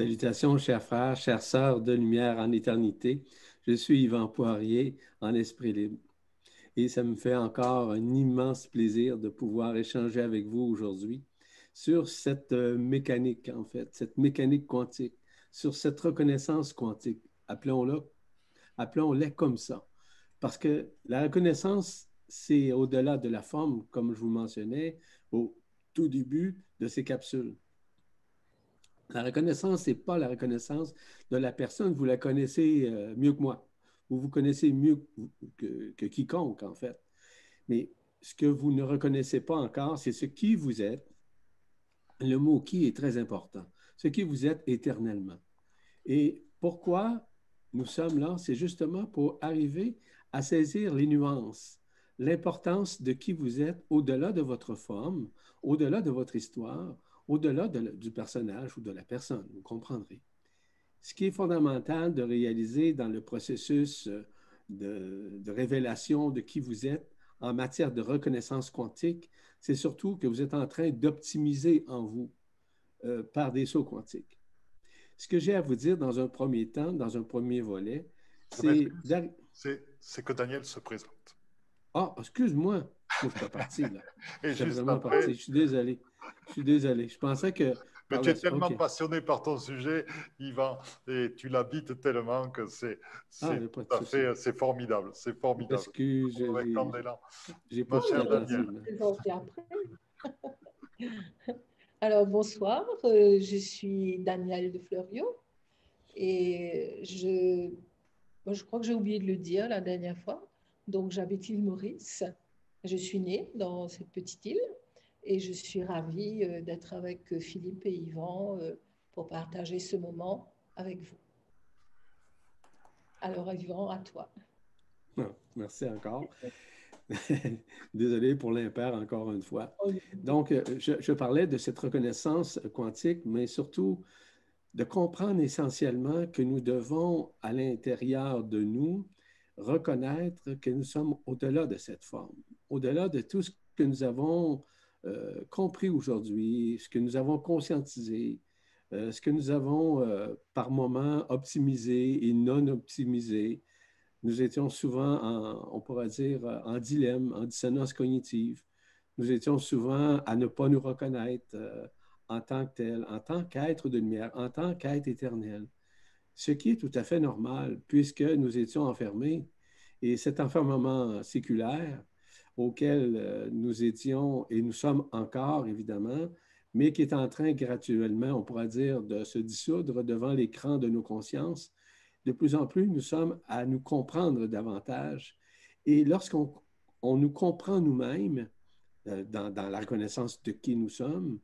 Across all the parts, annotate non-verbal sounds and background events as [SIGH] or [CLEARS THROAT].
Salutations, chers frères, chères sœurs de lumière en éternité. Je suis Yvan Poirier en esprit libre. Et ça me fait encore un immense plaisir de pouvoir échanger avec vous aujourd'hui sur cette euh, mécanique, en fait, cette mécanique quantique, sur cette reconnaissance quantique. Appelons-la, appelons-la comme ça. Parce que la reconnaissance, c'est au-delà de la forme, comme je vous mentionnais au tout début de ces capsules. La reconnaissance, ce n'est pas la reconnaissance de la personne, vous la connaissez euh, mieux que moi, vous vous connaissez mieux que, que, quiconque, en fait. Mais ce que vous ne reconnaissez pas encore, c'est ce qui vous êtes. Le mot qui est très important. Ce qui vous êtes éternellement. Et pourquoi nous sommes là, c'est justement pour arriver à saisir les nuances, l'importance de qui vous êtes au-delà de votre forme, au-delà de votre histoire, au-delà du personnage ou de la personne, vous comprendrez. Ce qui est fondamental de réaliser dans le processus euh, de, révélation de qui vous êtes en matière de reconnaissance quantique, c'est surtout que vous êtes en train d'optimiser en vous euh, par des sauts quantiques. Ce que j'ai à vous dire dans un premier temps, dans un premier volet, c'est... C'est que Daniel se présente. Ah, excuse-moi. Je suis pas parti, là. [LAUGHS] je suis vraiment parti. Je suis désolé. Je suis désolé. Je pensais que. Mais tu es tellement passionné par ton sujet, Yvan, et tu l'habites tellement que c'est ah, c'est formidable. C'est formidable. Excuse, j'ai pas [LAUGHS] Alors, bonsoir, euh, je suis Danielle de Fleurio et je, je crois que j'ai oublié de le dire la dernière fois. Donc, j'habite l'île Maurice. Je suis née dans cette petite île et je suis ravie euh, d'être avec euh, Philippe et Yvan euh, pour partager ce moment avec vous. Alors, Yvan, à toi. Ah, merci encore. [LAUGHS] Désolé pour l'impair encore une fois. Donc, je, je, parlais de cette reconnaissance quantique, mais surtout de comprendre essentiellement que nous devons, à l'intérieur de nous, reconnaître que nous sommes au-delà de cette forme, au-delà de tout ce que nous avons euh, compris aujourd'hui, ce que nous avons conscientisé, euh, ce que nous avons euh, par moments optimisé et non optimisé. Nous étions souvent, en, on pourrait dire, en dilemme, en dissonance cognitive. Nous étions souvent à ne pas nous reconnaître en tant que tel, en tant qu'être de lumière, en tant qu'être éternel. Ce qui est tout à fait normal, puisque nous étions enfermés. Et cet enfermement séculaire auquel euh, nous étions et nous sommes encore, évidemment, mais qui est en train graduellement, on pourra dire, de se dissoudre devant l'écran de nos consciences. De plus en plus, nous sommes à nous comprendre davantage. Et lorsqu'on on nous comprend nous-mêmes, euh, dans, dans, la reconnaissance de qui nous sommes,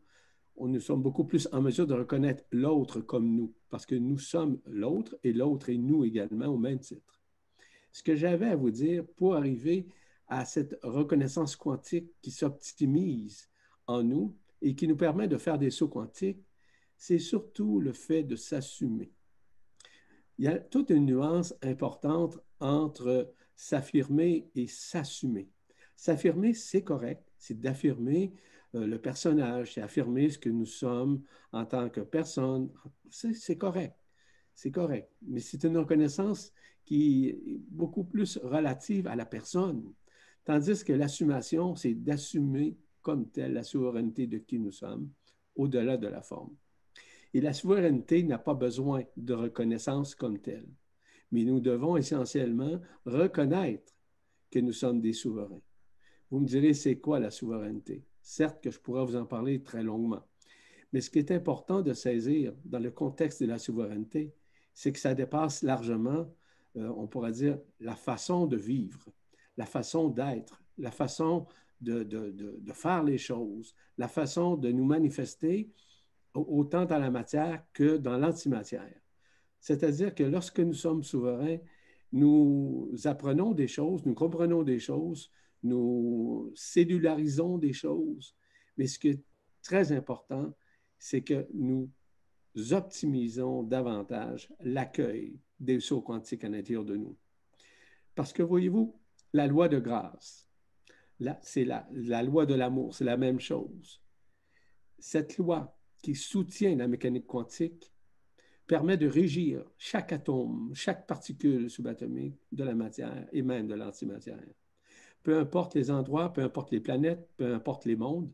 on, nous sommes beaucoup plus en mesure de reconnaître l'autre comme nous, parce que nous sommes l'autre et l'autre est nous également au même titre. Ce que j'avais à vous dire pour arriver à cette reconnaissance quantique qui s'optimise en nous et qui nous permet de faire des sauts quantiques, c'est surtout le fait de s'assumer. Il y a toute une nuance importante entre s'affirmer et s'assumer. S'affirmer, c'est correct, c'est d'affirmer euh, le personnage, c'est affirmer ce que nous sommes en tant que personne, c'est correct, c'est correct. Mais c'est une reconnaissance qui est beaucoup plus relative à la personne. Tandis que l'assumation, c'est d'assumer comme telle la souveraineté de qui nous sommes, au-delà de la forme. Et la souveraineté n'a pas besoin de reconnaissance comme telle, mais nous devons essentiellement reconnaître que nous sommes des souverains. Vous me direz, c'est quoi la souveraineté? Certes que je pourrais vous en parler très longuement, mais ce qui est important de saisir dans le contexte de la souveraineté, c'est que ça dépasse largement, euh, on pourrait dire, la façon de vivre la façon d'être, la façon de, de, faire les choses, la façon de nous manifester autant dans la matière que dans l'antimatière. C'est-à-dire que lorsque nous sommes souverains, nous apprenons des choses, nous comprenons des choses, nous cellularisons des choses, mais ce qui est très important, c'est que nous optimisons davantage l'accueil des sauts quantiques à l'intérieur de nous. Parce que voyez-vous, la loi de grâce. C'est la, la loi de l'amour, c'est la même chose. Cette loi qui soutient la mécanique quantique permet de régir chaque atome, chaque particule subatomique de la matière et même de l'antimatière. Peu importe les endroits, peu importe les planètes, peu importe les mondes,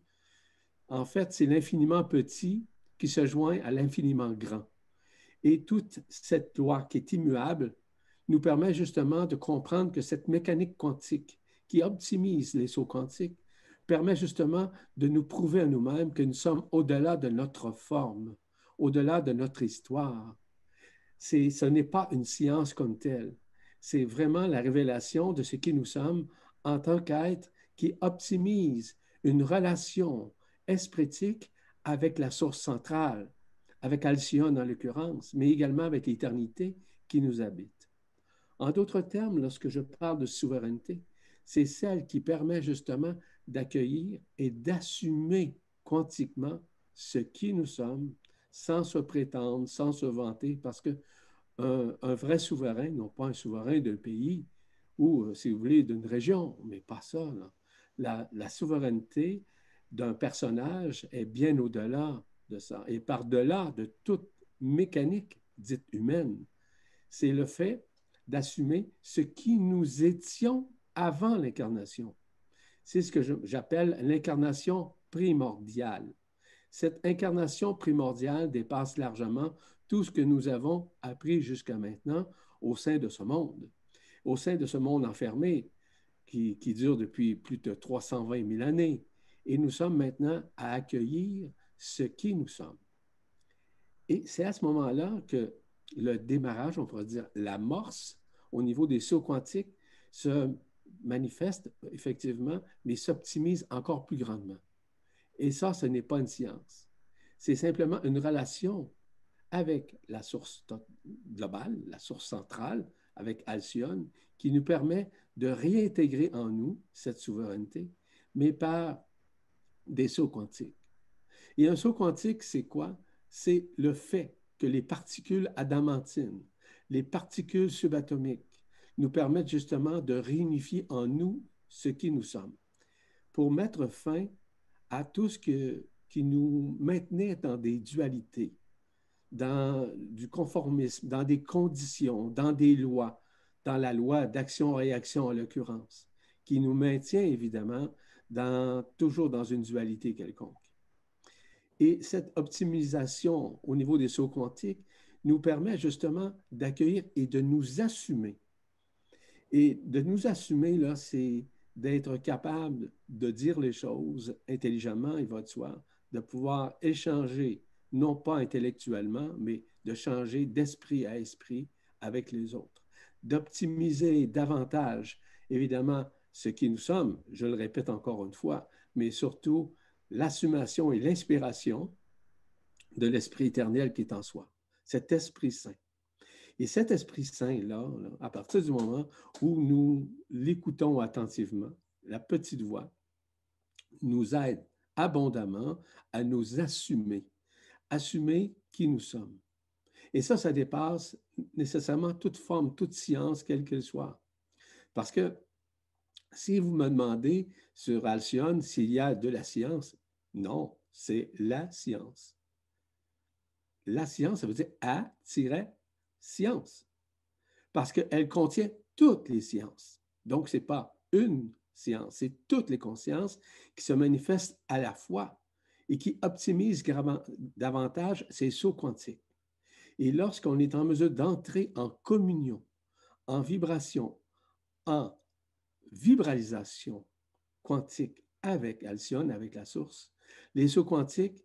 en fait, c'est l'infiniment petit qui se joint à l'infiniment grand. Et toute cette loi qui est immuable nous permet justement de comprendre que cette mécanique quantique qui optimise les sauts quantiques permet justement de nous prouver à nous-mêmes que nous sommes au-delà de notre forme, au-delà de notre histoire. Ce n'est pas une science comme telle, c'est vraiment la révélation de ce qui nous sommes en tant qu'être qui optimise une relation espritique avec la source centrale, avec Alcyone en l'occurrence, mais également avec l'éternité qui nous habite. En d'autres termes, lorsque je parle de souveraineté, c'est celle qui permet justement d'accueillir et d'assumer quantiquement ce qui nous sommes sans se prétendre, sans se vanter, parce que un, vrai souverain, non pas un souverain d'un pays ou, euh, si vous voulez, d'une région, mais pas ça. La, la, souveraineté d'un personnage est bien au-delà de ça et par-delà de toute mécanique dite humaine. C'est le fait d'assumer ce qui nous étions avant l'incarnation. C'est ce que j'appelle l'incarnation primordiale. Cette incarnation primordiale dépasse largement tout ce que nous avons appris jusqu'à maintenant au sein de ce monde, au sein de ce monde enfermé qui, dure depuis plus de 320 000 années. Et nous sommes maintenant à accueillir ce qui nous sommes. Et c'est à ce moment-là que le démarrage, on pourrait dire l'amorce au niveau des sauts quantiques, se manifeste effectivement, mais s'optimise encore plus grandement. Et ça, ce n'est pas une science. C'est simplement une relation avec la source globale, la source centrale, avec Alcyone, qui nous permet de réintégrer en nous cette souveraineté, mais par des sauts quantiques. Et un saut quantique, c'est quoi? C'est le fait que les particules adamantines, les particules subatomiques, nous permettent justement de réunifier en nous ce qui nous sommes, pour mettre fin à tout ce qui nous maintenait dans des dualités, dans du conformisme, dans des conditions, dans des lois, dans la loi d'action-réaction en l'occurrence, qui nous maintient évidemment toujours dans une dualité quelconque. Et cette optimisation au niveau des sauts quantiques nous permet justement d'accueillir et de nous assumer. Et de nous assumer, là, c'est d'être capable de dire les choses intelligemment, il va soi, de pouvoir échanger, non pas intellectuellement, mais de changer d'esprit à esprit avec les autres, d'optimiser davantage, évidemment, ce qui nous sommes, je le répète encore une fois, mais surtout l'assumation et l'inspiration de l'Esprit éternel qui est en soi, cet Esprit Saint. Et cet Esprit Saint-là, à partir du moment où nous l'écoutons attentivement, la petite voix nous aide abondamment à nous assumer, assumer qui nous sommes. Et ça, ça dépasse nécessairement toute forme, toute science, quelle qu'elle soit. Parce que si vous me demandez sur Alcyone s'il y a de la science, non, c'est la science. La science, ça veut dire A-science science, parce qu'elle contient toutes les sciences. Donc, ce n'est pas une science, c'est toutes les consciences qui se manifestent à la fois et qui optimisent davantage ces sauts quantiques. Et lorsqu'on est en mesure d'entrer en communion, en vibration, en vibralisation quantique avec Alcyone, avec la source, les sauts quantiques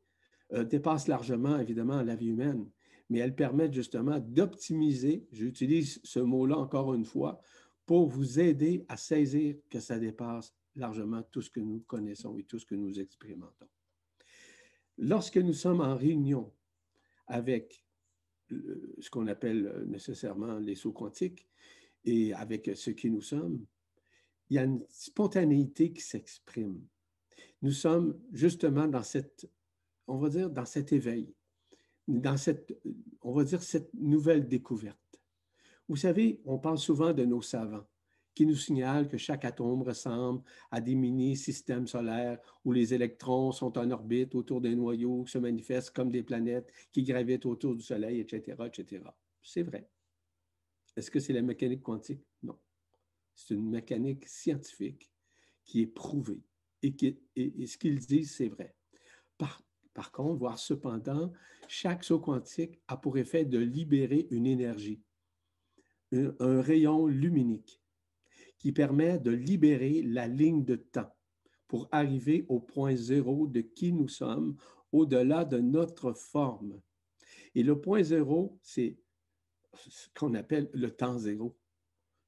euh, dépassent largement, évidemment, la vie humaine mais elles permettent justement d'optimiser, j'utilise ce mot-là encore une fois, pour vous aider à saisir que ça dépasse largement tout ce que nous connaissons et tout ce que nous expérimentons. Lorsque nous sommes en réunion avec ce qu'on appelle nécessairement les sauts quantiques et avec ce qui nous sommes, il y a une spontanéité qui s'exprime. Nous sommes justement dans cette, on va dire, dans cet éveil dans cette, on va dire, cette nouvelle découverte. Vous savez, on parle souvent de nos savants qui nous signale que chaque atome ressemble à des mini-systèmes solaires où les électrons sont en orbite autour des noyaux, se manifestent comme des planètes qui gravitent autour du Soleil, etc., etc. C'est vrai. Est-ce que c'est la mécanique quantique? Non. C'est une mécanique scientifique qui est prouvée et, ce qu'ils disent, c'est vrai. Par, contre, voir cependant, chaque saut quantique a pour effet de libérer une énergie, un, rayon luminique qui permet de libérer la ligne de temps pour arriver au point zéro de qui nous sommes, au-delà de notre forme. Et le point zéro, c'est ce qu'on appelle le temps zéro.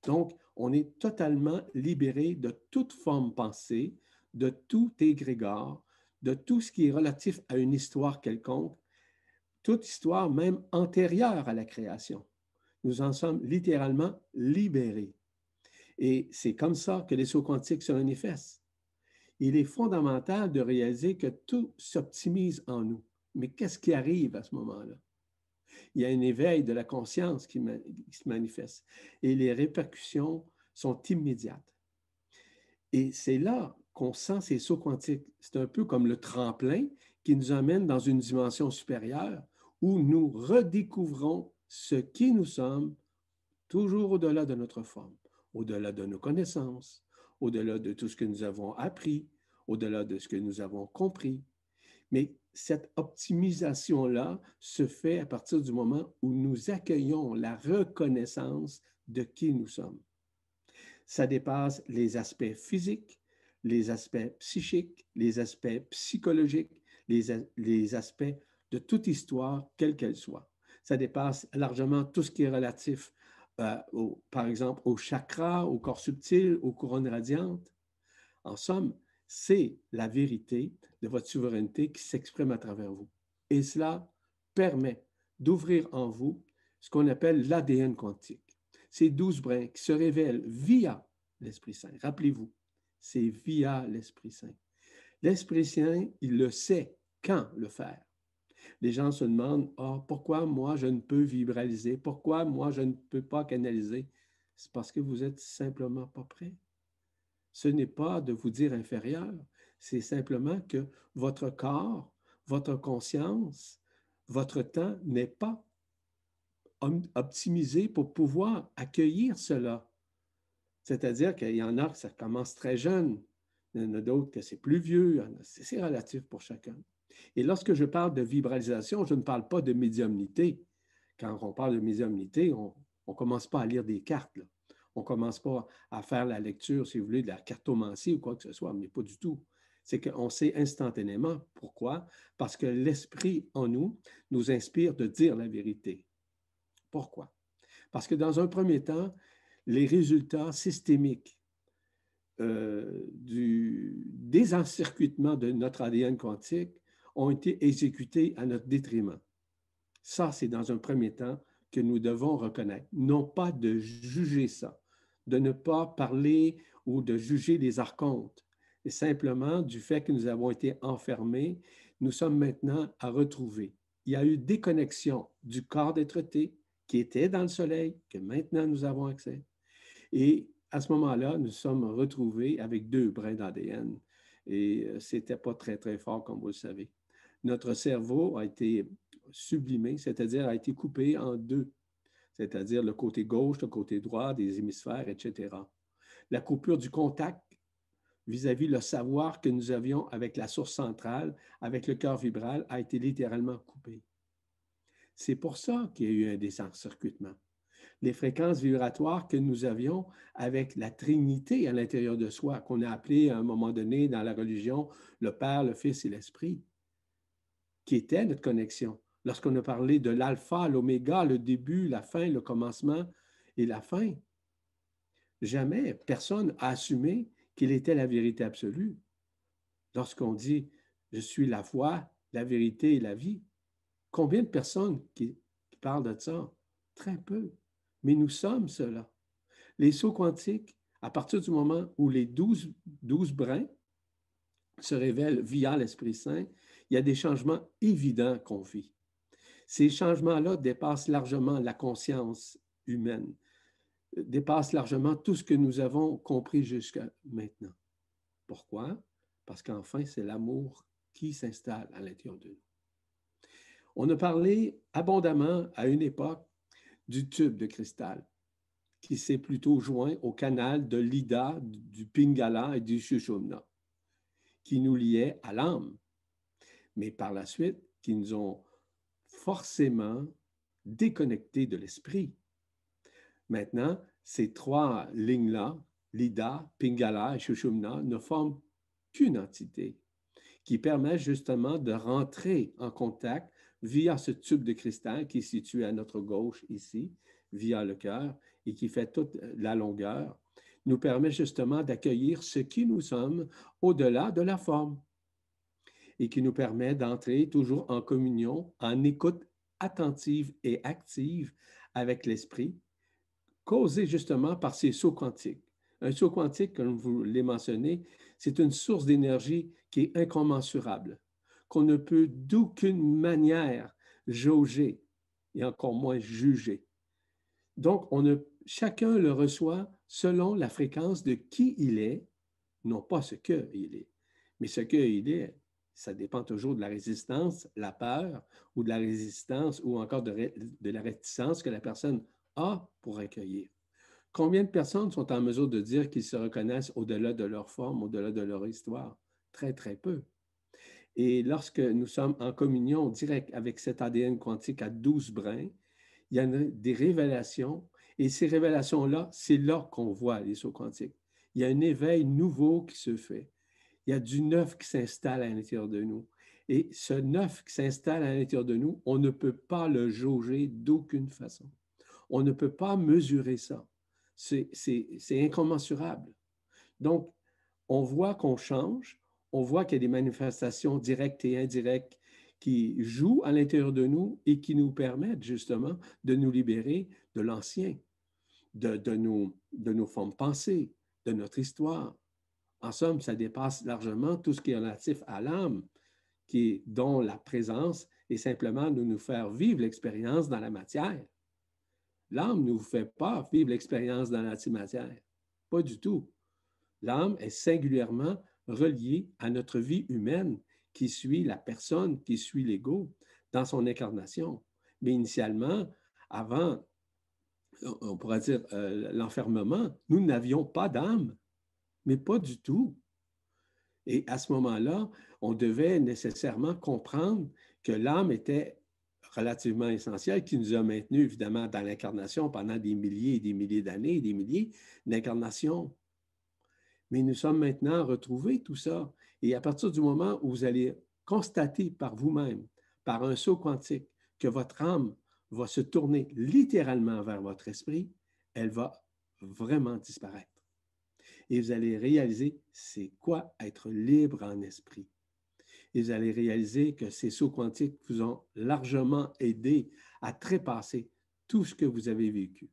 Donc, on est totalement libéré de toute forme pensée, de tout égrégore, de tout ce qui est relatif à une histoire quelconque, toute histoire même antérieure à la création. Nous en sommes littéralement libérés. Et c'est comme ça que les sauts quantiques se manifestent. Il est fondamental de réaliser que tout s'optimise en nous. Mais qu'est-ce qui arrive à ce moment-là? Il y a un éveil de la conscience qui, se manifeste et les répercussions sont immédiates. Et c'est là qu'on sent ces sauts quantiques. C'est un peu comme le tremplin qui nous amène dans une dimension supérieure où nous redécouvrons ce qui nous sommes, toujours au-delà de notre forme, au-delà de nos connaissances, au-delà de tout ce que nous avons appris, au-delà de ce que nous avons compris. Mais cette optimisation-là se fait à partir du moment où nous accueillons la reconnaissance de qui nous sommes. Ça dépasse les aspects physiques, les aspects psychiques, les aspects psychologiques, les, aspects de toute histoire, quelle qu'elle soit. Ça dépasse largement tout ce qui est relatif, euh, par exemple, au chakra, au corps subtil, aux couronnes radiantes. En somme, c'est la vérité de votre souveraineté qui s'exprime à travers vous. Et cela permet d'ouvrir en vous ce qu'on appelle l'ADN quantique. Ces douze brins qui se révèlent via l'Esprit Saint. Rappelez-vous, c'est via l'Esprit Saint. L'Esprit Saint, il le sait quand le faire. Les gens se demandent, ah, pourquoi moi je ne peux vibraliser? Pourquoi moi je ne peux pas canaliser? C'est parce que vous êtes simplement pas prêt. Ce n'est pas de vous dire inférieur, c'est simplement que votre corps, votre conscience, votre temps n'est pas optimisé pour pouvoir accueillir cela. C'est-à-dire qu'il y en a que ça commence très jeune, il y en a d'autres que c'est plus vieux, c'est relatif pour chacun. Et lorsque je parle de vibralisation, je ne parle pas de médiumnité. Quand on parle de médiumnité, on ne commence pas à lire des cartes. On ne commence pas à faire la lecture, si vous voulez, de la cartomancie ou quoi que ce soit, mais pas du tout. C'est qu'on sait instantanément. Pourquoi? Parce que l'esprit en nous nous inspire de dire la vérité. Pourquoi? Parce que dans un premier temps, les résultats systémiques euh, du désencircuitement de notre ADN quantique ont été exécutés à notre détriment. Ça, c'est dans un premier temps que nous devons reconnaître. Non pas de juger ça, de ne pas parler ou de juger les archontes, et simplement du fait que nous avons été enfermés, nous sommes maintenant à retrouver. Il y a eu déconnexion du corps d'être-té qui était dans le soleil, que maintenant nous avons accès, et à ce moment-là, nous sommes retrouvés avec deux brins d'ADN. Et euh, ce n'était pas très, très fort, comme vous le savez. Notre cerveau a été sublimé, c'est-à-dire a été coupé en deux, c'est-à-dire le côté gauche, le côté droit des hémisphères, etc. La coupure du contact vis-à-vis -vis le savoir que nous avions avec la source centrale, avec le cœur vibral, a été littéralement coupé. C'est pour ça qu'il y a eu un désencircuitement les fréquences vibratoires que nous avions avec la Trinité à l'intérieur de soi, qu'on a appelé à un moment donné dans la religion le Père, le Fils et l'Esprit, qui était notre connexion. Lorsqu'on a parlé de l'alpha, l'oméga, le début, la fin, le commencement et la fin, jamais personne n'a assumé qu'il était la vérité absolue. Lorsqu'on dit je suis la foi, la vérité et la vie, combien de personnes qui, qui parlent de ça? Très peu mais nous sommes cela. Les sauts quantiques, à partir du moment où les douze, brins se révèlent via l'Esprit Saint, il y a des changements évidents qu'on vit. Ces changements-là dépassent largement la conscience humaine. dépasse largement tout ce que nous avons compris jusqu'à maintenant. Pourquoi? Parce qu'enfin, c'est l'amour qui s'installe à l'intérieur de nous. On a parlé abondamment à une époque du tube de cristal qui s'est plutôt joint au canal de l'Ida, du Pingala et du Shushumna, qui nous liait à l'âme, mais par la suite, qui nous ont forcément déconnectés de l'esprit. Maintenant, ces trois lignes-là, l'Ida, Pingala et Shushumna, ne forment qu'une entité qui permet justement de rentrer en contact via ce tube de cristal qui est situé à notre gauche ici, via le cœur, et qui fait toute la longueur, nous permet justement d'accueillir ce qui nous sommes au-delà de la forme et qui nous permet d'entrer toujours en communion, en écoute attentive et active avec l'esprit, causé justement par ces sauts quantiques. Un saut quantique, comme vous l'avez mentionné, c'est une source d'énergie qui est incommensurable, qu'on ne peut d'aucune manière jauger et encore moins juger. Donc, chacun le reçoit selon la fréquence de qui il est, non pas ce qu'il est. Mais ce qu'il est, ça dépend toujours de la résistance, la peur ou de la résistance ou encore de, de la réticence que la personne a pour accueillir. Combien de personnes sont en mesure de dire qu'ils se reconnaissent au-delà de leur forme, au-delà de leur histoire? Très, très peu. Et lorsque nous sommes en communion directe avec cet ADN quantique à 12 brins, il y a des révélations et ces révélations-là, c'est là, qu'on voit les sauts quantiques. Il y a un éveil nouveau qui se fait. Il y a du neuf qui s'installe à l'intérieur de nous. Et ce neuf qui s'installe à l'intérieur de nous, on ne peut pas le jauger d'aucune façon. On ne peut pas mesurer ça. C'est incommensurable. Donc, on voit qu'on change, on voit qu'il y a des manifestations directes et indirectes qui jouent à l'intérieur de nous et qui nous permettent justement de nous libérer de l'ancien de, nos, de formes pensées, de notre histoire. En somme, ça dépasse largement tout ce qui est relatif à l'âme, qui est, dont la présence est simplement de nous faire vivre l'expérience dans la matière. L'âme ne vous fait pas vivre l'expérience dans l'antimatière. Pas du tout. L'âme est singulièrement reliée à notre vie humaine qui suit la personne, qui suit l'ego dans son incarnation. Mais initialement, avant on pourrait dire, euh, l'enfermement, nous n'avions pas d'âme, mais pas du tout. Et à ce moment-là, on devait nécessairement comprendre que l'âme était relativement essentielle, qui nous a maintenus évidemment dans l'incarnation pendant des milliers et des milliers d'années, des milliers d'incarnations. Mais nous sommes maintenant retrouvés tout ça. Et à partir du moment où vous allez constater par vous-même, par un saut quantique, que votre âme va se tourner littéralement vers votre esprit, elle va vraiment disparaître. Et vous allez réaliser c'est quoi être libre en esprit. Et vous allez réaliser que ces sauts quantiques vous ont largement aidé à trépasser tout ce que vous avez vécu.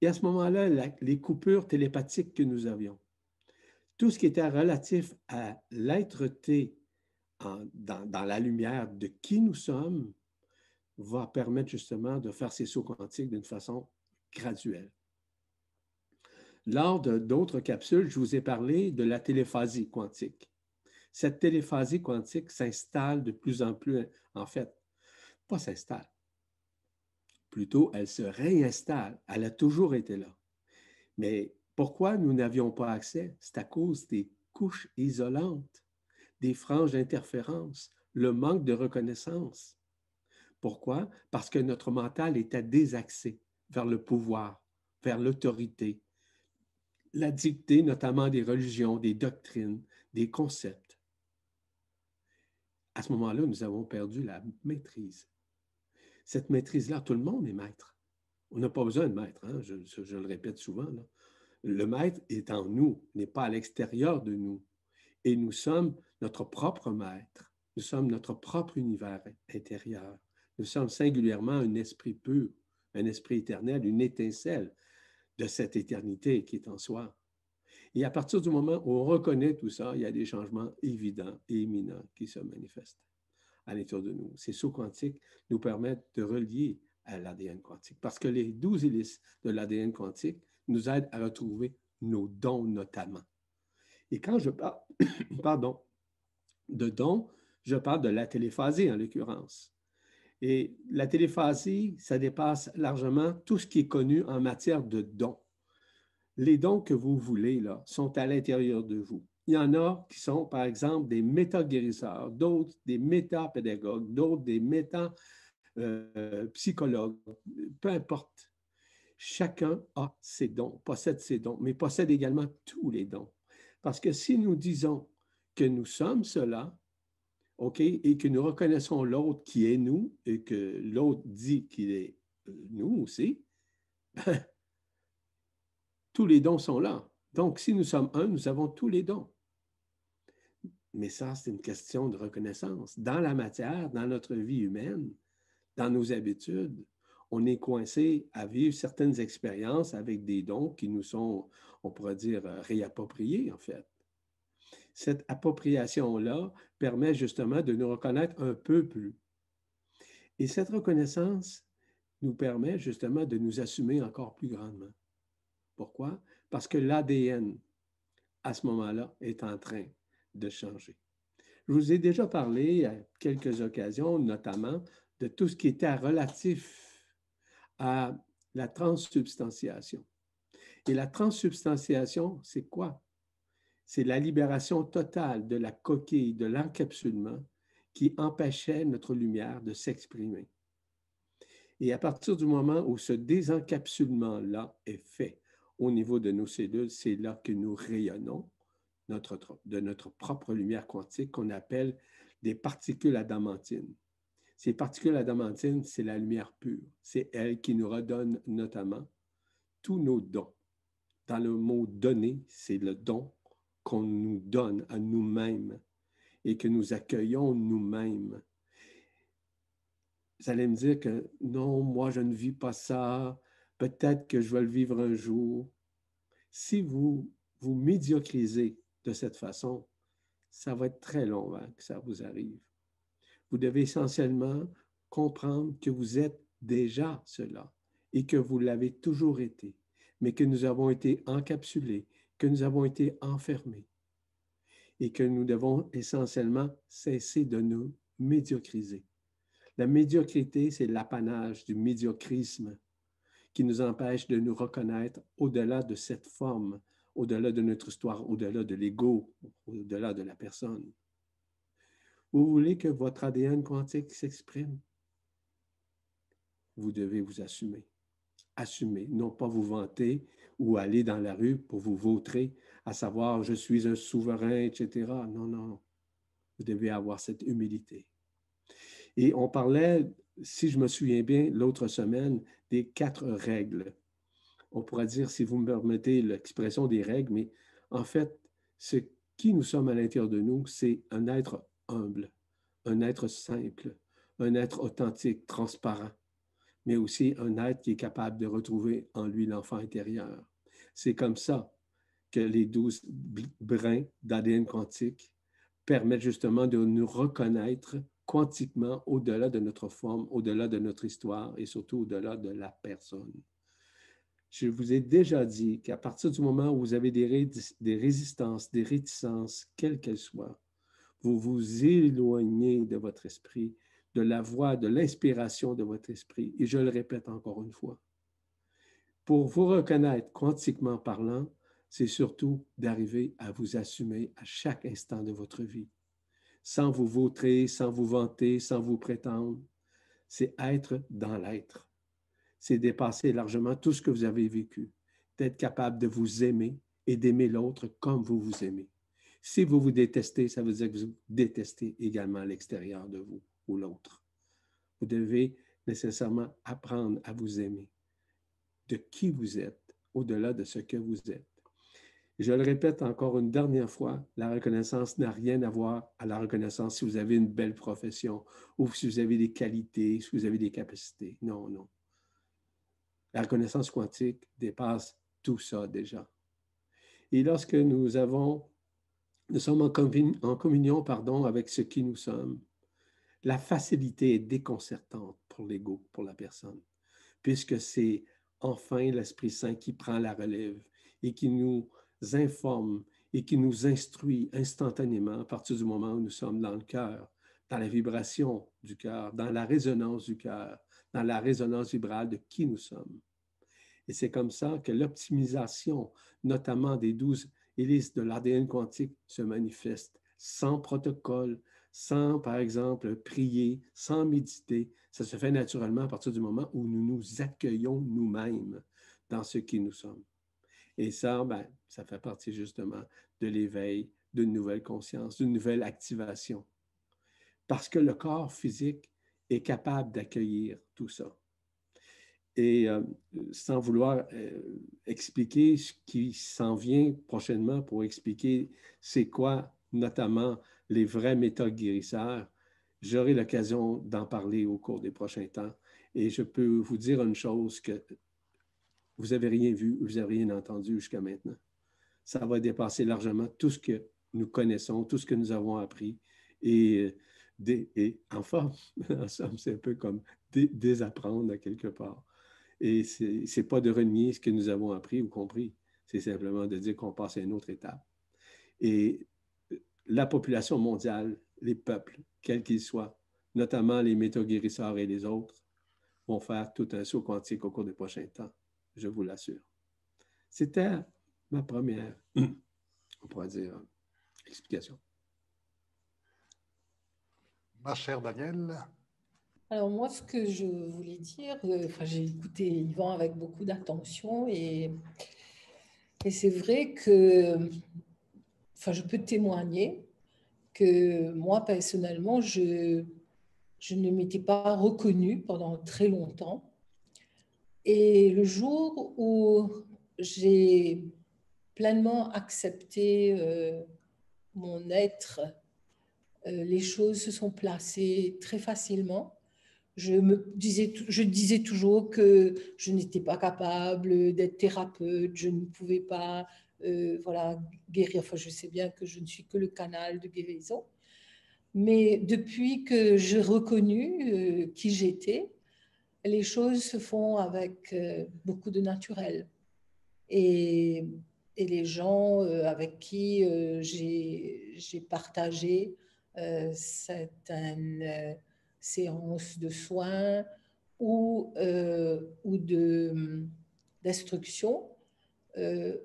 Et à ce moment-là, les coupures télépathiques que nous avions, tout ce qui était relatif à l'être-té dans, dans, la lumière de qui nous sommes, va permettre justement de faire ces sauts quantiques d'une façon graduelle. Lors d'autres capsules, je vous ai parlé de la téléphasie quantique. Cette téléphasie quantique s'installe de plus en plus, en fait, pas s'installe, plutôt elle se réinstalle. Elle a toujours été là. Mais pourquoi nous n'avions pas accès? C'est à cause des couches isolantes, des franges d'interférence, le manque de reconnaissance. Pourquoi? Parce que notre mental était désaxé vers le pouvoir, vers l'autorité, la dictée notamment des religions, des doctrines, des concepts. À ce moment-là, nous avons perdu la maîtrise. Cette maîtrise-là, tout le monde est maître. On n'a pas besoin de maître, hein? je, je, le répète souvent. Le maître est en nous, n'est pas à l'extérieur de nous. Et nous sommes notre propre maître. Nous sommes notre propre univers intérieur. Nous sommes singulièrement un esprit pur, un esprit éternel, une étincelle de cette éternité qui est en soi. Et à partir du moment où on reconnaît tout ça, il y a des changements évidents et éminents qui se manifestent à l'intérieur de nous. Ces sauts quantiques nous permettent de relier à l'ADN quantique. Parce que les douze hélices de l'ADN quantique nous aident à retrouver nos dons notamment. Et quand je parle, [COUGHS] pardon, de dons, je parle de la téléphasie en l'occurrence. Et la téléphasie, ça dépasse largement tout ce qui est connu en matière de dons. Les dons que vous voulez, là, sont à l'intérieur de vous. Il y en a qui sont, par exemple, des méta-guérisseurs, d'autres des méta-pédagogues, d'autres des méta-psychologues, peu importe. Chacun a ses dons, possède ses dons, mais possède également tous les dons. Parce que si nous disons que nous sommes cela, OK, et que nous reconnaissons l'autre qui est nous et que l'autre dit qu'il est euh, nous aussi, ben, tous les dons sont là. Donc, si nous sommes un, nous avons tous les dons. Mais ça, c'est une question de reconnaissance. Dans la matière, dans notre vie humaine, dans nos habitudes, on est coincé à vivre certaines expériences avec des dons qui nous sont, on pourrait dire, réappropriés, en fait cette appropriation-là permet justement de nous reconnaître un peu plus. Et cette reconnaissance nous permet justement de nous assumer encore plus grandement. Pourquoi? Parce que l'ADN, à ce moment-là, est en train de changer. Je vous ai déjà parlé à quelques occasions, notamment, de tout ce qui était relatif à la transsubstantiation. Et la transsubstantiation, c'est quoi? c'est la libération totale de la coquille de l'encapsulement qui empêchait notre lumière de s'exprimer. Et à partir du moment où ce désencapsulement-là est fait au niveau de nos cellules, c'est là que nous rayonnons notre, de notre propre lumière quantique qu'on appelle des particules adamantines. Ces particules adamantines, c'est la lumière pure. C'est elle qui nous redonne notamment tous nos dons. Dans le mot donner, c'est le don qu'on nous donne à nous-mêmes et que nous accueillons nous-mêmes. Vous allez me dire que non, moi, je ne vis pas ça. Peut-être que je vais le vivre un jour. Si vous vous médiocrisez de cette façon, ça va être très long avant que ça vous arrive. Vous devez essentiellement comprendre que vous êtes déjà cela et que vous l'avez toujours été, mais que nous avons été encapsulés que nous avons été enfermés et que nous devons essentiellement cesser de nous médiocriser. La médiocrité, c'est l'apanage du médiocrisme qui nous empêche de nous reconnaître au-delà de cette forme, au-delà de notre histoire, au-delà de l'ego, au-delà de la personne. Vous voulez que votre ADN quantique s'exprime? Vous devez vous assumer. Assumer, non pas vous vanter, ou aller dans la rue pour vous vautrer, à savoir je suis un souverain, etc. Non, non. Vous devez avoir cette humilité. Et on parlait, si je me souviens bien, l'autre semaine, des quatre règles. On pourrait dire, si vous me permettez l'expression des règles, mais en fait, ce qui nous sommes à l'intérieur de nous, c'est un être humble, un être simple, un être authentique, transparent, mais aussi un être qui est capable de retrouver en lui l'enfant intérieur. C'est comme ça que les douze brins d'ADN quantique permettent justement de nous reconnaître quantiquement au-delà de notre forme, au-delà de notre histoire et surtout au-delà de la personne. Je vous ai déjà dit qu'à partir du moment où vous avez des, résistances, des réticences, quelles qu'elles soient, vous vous éloignez de votre esprit, de la voix, de l'inspiration de votre esprit. Et je le répète encore une fois, pour vous reconnaître quantiquement parlant, c'est surtout d'arriver à vous assumer à chaque instant de votre vie, sans vous vautrer, sans vous vanter, sans vous prétendre. C'est être dans l'être. C'est dépasser largement tout ce que vous avez vécu, d'être capable de vous aimer et d'aimer l'autre comme vous vous aimez. Si vous vous détestez, ça veut dire que vous détestez également l'extérieur de vous ou l'autre. Vous devez nécessairement apprendre à vous aimer de qui vous êtes au-delà de ce que vous êtes. Je le répète encore une dernière fois, la reconnaissance n'a rien à voir à la reconnaissance si vous avez une belle profession ou si vous avez des qualités, si vous avez des capacités. Non, non. La reconnaissance quantique dépasse tout ça déjà. Et lorsque nous avons, sommes en, en communion pardon, avec ce qui nous sommes, la facilité est déconcertante pour l'ego, pour la personne puisque c'est enfin l'Esprit Saint qui prend la relève et qui nous informe et qui nous instruit instantanément à partir du moment où nous sommes dans le cœur, dans la vibration du cœur, dans la résonance du cœur, dans la résonance vibrale de qui nous sommes. Et c'est comme ça que l'optimisation, notamment des douze hélices de l'ADN quantique, se manifeste sans protocole, sans, par exemple, prier, sans méditer. Ça se fait naturellement à partir du moment où nous nous accueillons nous-mêmes dans ce qui nous sommes. Et ça, ben, ça fait partie justement de l'éveil, d'une nouvelle conscience, d'une nouvelle activation. Parce que le corps physique est capable d'accueillir tout ça. Et euh, sans vouloir euh, expliquer ce qui s'en vient prochainement pour expliquer c'est quoi notamment les vrais méthodes guérisseurs, j'aurai l'occasion d'en parler au cours des prochains temps. Et je peux vous dire une chose que vous n'avez rien vu, vous n'avez rien entendu jusqu'à maintenant. Ça va dépasser largement tout ce que nous connaissons, tout ce que nous avons appris. Et, et enfin, [LAUGHS] en somme, c'est un peu comme désapprendre à quelque part. Et ce n'est pas de renier ce que nous avons appris ou compris, c'est simplement de dire qu'on passe à une autre étape. Et la population mondiale, les peuples, quels qu'ils soient, notamment les métaux-guérisseurs et les autres, vont faire tout un saut quantique au cours des prochains temps, je vous l'assure. C'était ma première, [CLEARS THROAT] on pourrait dire, explication. Ma chère Danielle, alors moi, ce que je voulais dire, euh, j'ai écouté Yvan avec beaucoup d'attention et, et c'est vrai que je peux témoigner que moi, personnellement, je, je ne m'étais pas reconnue pendant très longtemps. Et le jour où j'ai pleinement accepté euh, mon être, les choses se sont placées très facilement je me disais, toujours que je n'étais pas capable d'être thérapeute, je ne pouvais pas euh, voilà, guérir. Enfin, je sais bien que je ne suis que le canal de guérison. Mais depuis que j'ai reconnu euh, qui j'étais, les choses se font avec euh, beaucoup de naturel. Et les gens avec qui j'ai partagé certaines séances de soins ou, euh, ou de, d'instruction euh,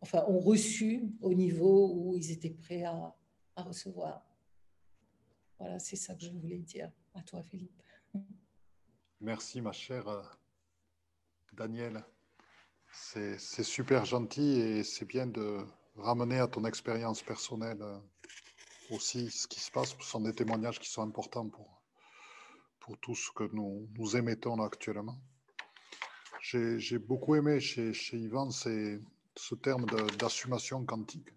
enfin, ont reçu au niveau où ils étaient prêts à, à recevoir. Voilà, c'est ça que je voulais dire. À toi, Philippe. Merci, ma chère euh, Danielle. C'est super gentil et c'est bien de ramener à ton expérience personnelle aussi ce qui se passe. Ce sont des témoignages qui sont importants pour, pour tout ce que nous, nous émettons actuellement. J'ai beaucoup aimé chez, chez Yvan ce terme d'assumation quantique.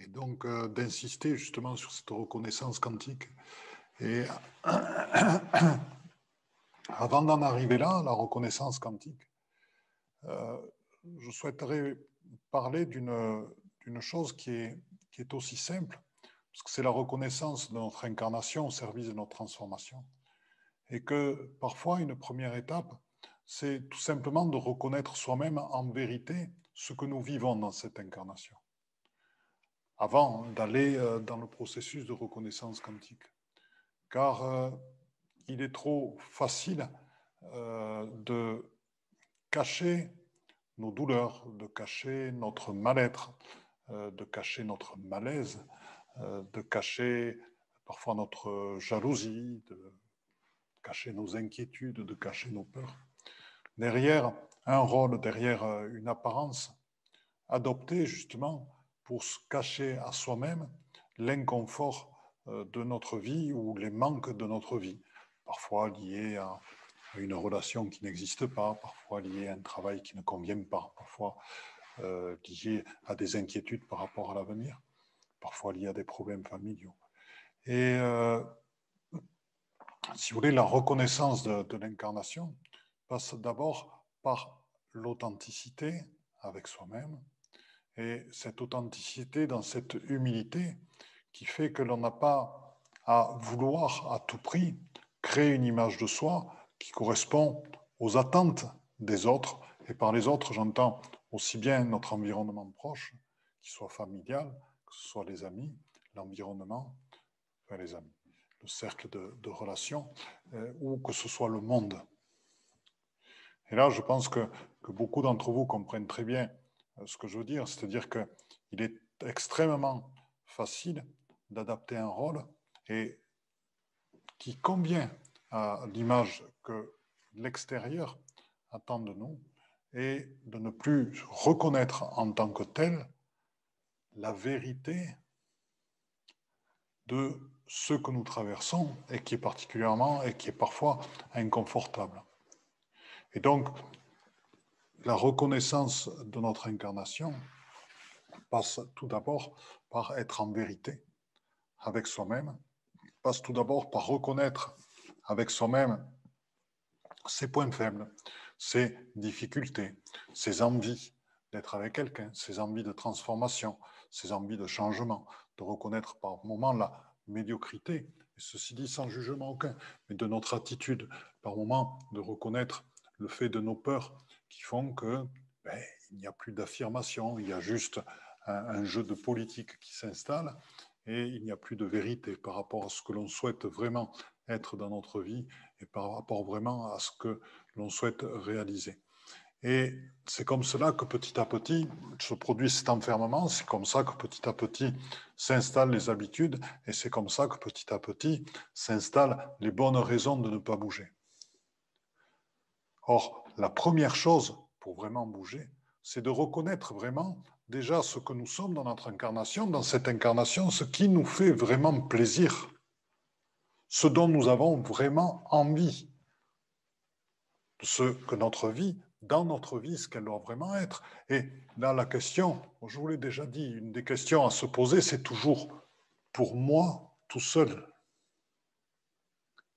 Et donc euh, d'insister justement sur cette reconnaissance quantique. Et [COUGHS] avant d'en arriver là, la reconnaissance quantique, euh, je souhaiterais parler d'une chose qui est, est aussi simple parce que c'est la reconnaissance de notre incarnation au service de notre transformation. Et que parfois, une première étape, c'est tout simplement de reconnaître soi-même en vérité ce que nous vivons dans cette incarnation, avant d'aller euh, dans le processus de reconnaissance quantique. Car euh, il est trop facile euh, de cacher nos douleurs, de cacher notre mal-être, de cacher notre malaise, euh, de cacher parfois notre jalousie, de cacher nos inquiétudes, de cacher nos peurs. Derrière un rôle, derrière euh, une apparence, adoptée justement pour se cacher à soi-même l'inconfort euh, de notre vie ou les manques de notre vie, parfois liés à une relation qui n'existe pas, parfois liés à un travail qui ne convient pas, parfois liés à des inquiétudes par rapport à l'avenir parfois liés à des problèmes familiaux. Et euh, si vous voulez, la reconnaissance de, l'incarnation passe d'abord par l'authenticité avec soi-même et cette authenticité dans cette humilité qui fait que l'on n'a pas à vouloir à tout prix créer une image de soi qui correspond aux attentes des autres. Et par les autres, j'entends aussi bien notre environnement proche, qu'il soit familial, que ce soit les amis, l'environnement, enfin les amis, le cercle de, relations, euh, ou que ce soit le monde. Et là, je pense que, beaucoup d'entre vous comprennent très bien euh, ce que je veux dire, c'est-à-dire qu'il est extrêmement facile d'adapter un rôle et qui convient à l'image que l'extérieur attend de nous et de ne plus reconnaître en tant que tel la vérité de ce que nous traversons et qui est particulièrement et qui est parfois inconfortable. Et donc, la reconnaissance de notre incarnation passe tout d'abord par être en vérité avec soi-même, passe tout d'abord par reconnaître avec soi-même ses points faibles, ses difficultés, ses envies d'être avec quelqu'un, ses envies de transformation, ses envies de changement, de reconnaître par moments la médiocrité, et ceci dit sans jugement aucun, mais de notre attitude, par moments de reconnaître le fait de nos peurs qui font que ben, il n'y a plus d'affirmation, il y a juste un, jeu de politique qui s'installe et il n'y a plus de vérité par rapport à ce que l'on souhaite vraiment être dans notre vie et par rapport vraiment à ce que l'on souhaite réaliser. Et c'est comme cela que petit à petit se produit cet enfermement, c'est comme ça que petit à petit s'installent les habitudes et c'est comme ça que petit à petit s'installent les bonnes raisons de ne pas bouger. Or, la première chose pour vraiment bouger, c'est de reconnaître vraiment déjà ce que nous sommes dans notre incarnation, dans cette incarnation, ce qui nous fait vraiment plaisir, ce dont nous avons vraiment envie, ce que notre vie, dans notre vie, ce qu'elle doit vraiment être. Et là, la question, je vous l'ai déjà dit, une des questions à se poser, c'est toujours pour moi tout seul.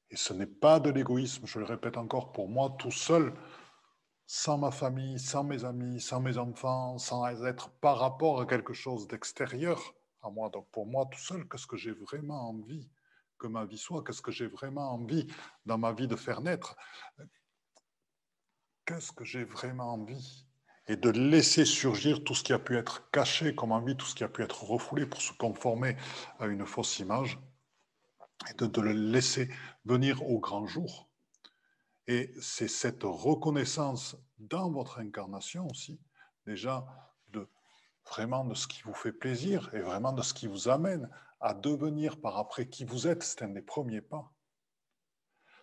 Et ce n'est pas de l'égoïsme, je le répète encore, pour moi tout seul, sans ma famille, sans mes amis, sans mes enfants, sans être par rapport à quelque chose d'extérieur à moi. Donc pour moi tout seul, qu'est-ce que j'ai vraiment envie? Que ma vie soit Qu'est-ce que j'ai vraiment envie dans ma vie de faire naître. Qu'est-ce que j'ai vraiment envie? Et de laisser surgir tout ce qui a pu être caché comme envie, tout ce qui a pu être refoulé pour se conformer à une fausse image, et de, le laisser venir au grand jour. Et c'est cette reconnaissance dans votre incarnation aussi, déjà, vraiment de ce qui vous fait plaisir et vraiment de ce qui vous amène à devenir par après qui vous êtes, c'est un des premiers pas.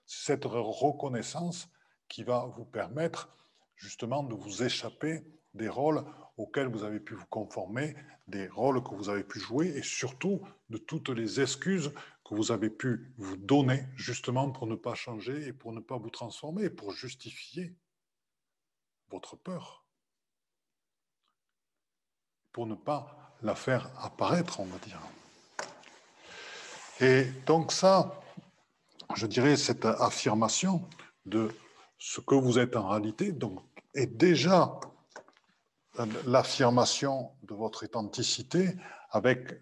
C'est cette reconnaissance qui va vous permettre justement de vous échapper des rôles auxquels vous avez pu vous conformer, des rôles que vous avez pu jouer et surtout de toutes les excuses que vous avez pu vous donner justement pour ne pas changer et pour ne pas vous transformer, pour justifier votre peur, pour ne pas la faire apparaître, on va dire. Et donc ça, je dirais, cette affirmation de ce que vous êtes en réalité, donc, est déjà l'affirmation de votre authenticité avec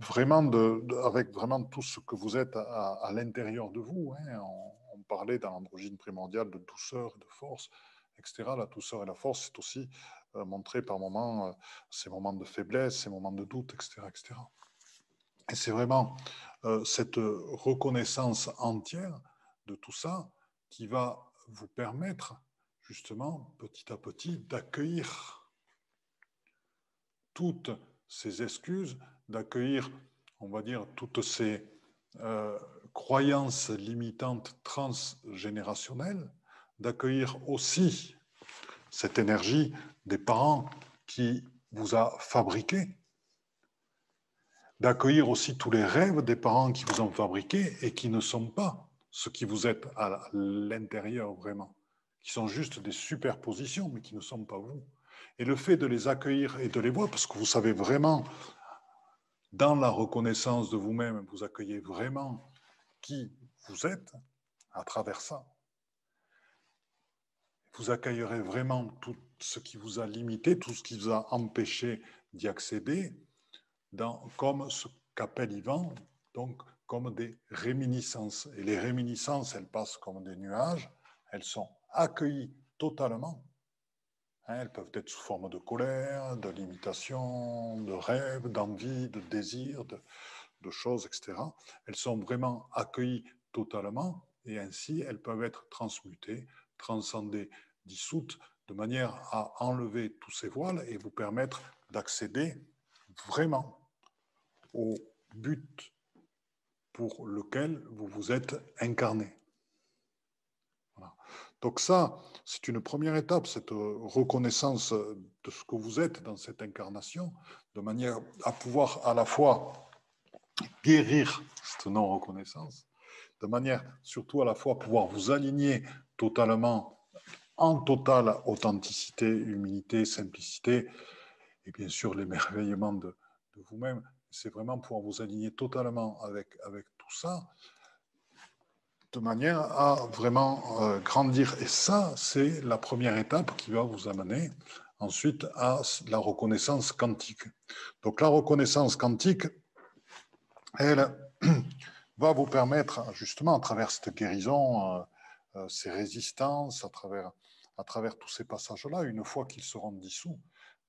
vraiment, de, avec vraiment tout ce que vous êtes à, l'intérieur de vous. Hein. On, parlait dans l'androgyne primordiale de douceur et de force, etc. La douceur et la force, c'est aussi euh, montré par moments euh, ces moments de faiblesse, ces moments de doute, etc. etc. Et c'est vraiment euh, cette reconnaissance entière de tout ça qui va vous permettre justement petit à petit d'accueillir toutes ces excuses, d'accueillir, on va dire, toutes ces croyances limitantes transgénérationnelles, d'accueillir aussi cette énergie des parents qui vous a fabriqué, d'accueillir aussi tous les rêves des parents qui vous ont fabriqué et qui ne sont pas ce qui vous êtes à l'intérieur vraiment, qui sont juste des superpositions, mais qui ne sont pas vous. Et le fait de les accueillir et de les voir, parce que vous savez vraiment dans la reconnaissance de vous-même, vous accueillez vraiment qui vous êtes à travers ça. Vous accueillerez vraiment tout ce qui vous a limité, tout ce qui vous a empêché d'y accéder, comme ce qu'appelle Ivan, donc comme des réminiscences. Et les réminiscences, elles passent comme des nuages, elles sont accueillies totalement. Hein, elles peuvent être sous forme de colère, de limitation, de rêve, d'envie, de désir, de, de choses, etc. Elles sont vraiment accueillies totalement et ainsi elles peuvent être transmutées, transcendées, dissoutes, de manière à enlever tous ces voiles et vous permettre d'accéder vraiment au but pour lequel vous vous êtes incarné. Donc ça, c'est une première étape, cette reconnaissance de ce que vous êtes dans cette incarnation, de manière à pouvoir à la fois guérir cette non-reconnaissance, de manière surtout à la fois pouvoir vous aligner totalement en totale authenticité, humilité, simplicité, et bien sûr l'émerveillement de, vous-même. C'est vraiment pouvoir vous aligner totalement avec, avec tout ça, de manière à vraiment euh, grandir. Et ça, c'est la première étape qui va vous amener ensuite à la reconnaissance quantique. Donc la reconnaissance quantique, elle [CLEARS THROAT] va vous permettre justement à travers cette guérison, euh, ces résistances, à travers, à travers tous ces passages-là, une fois qu'ils seront dissous,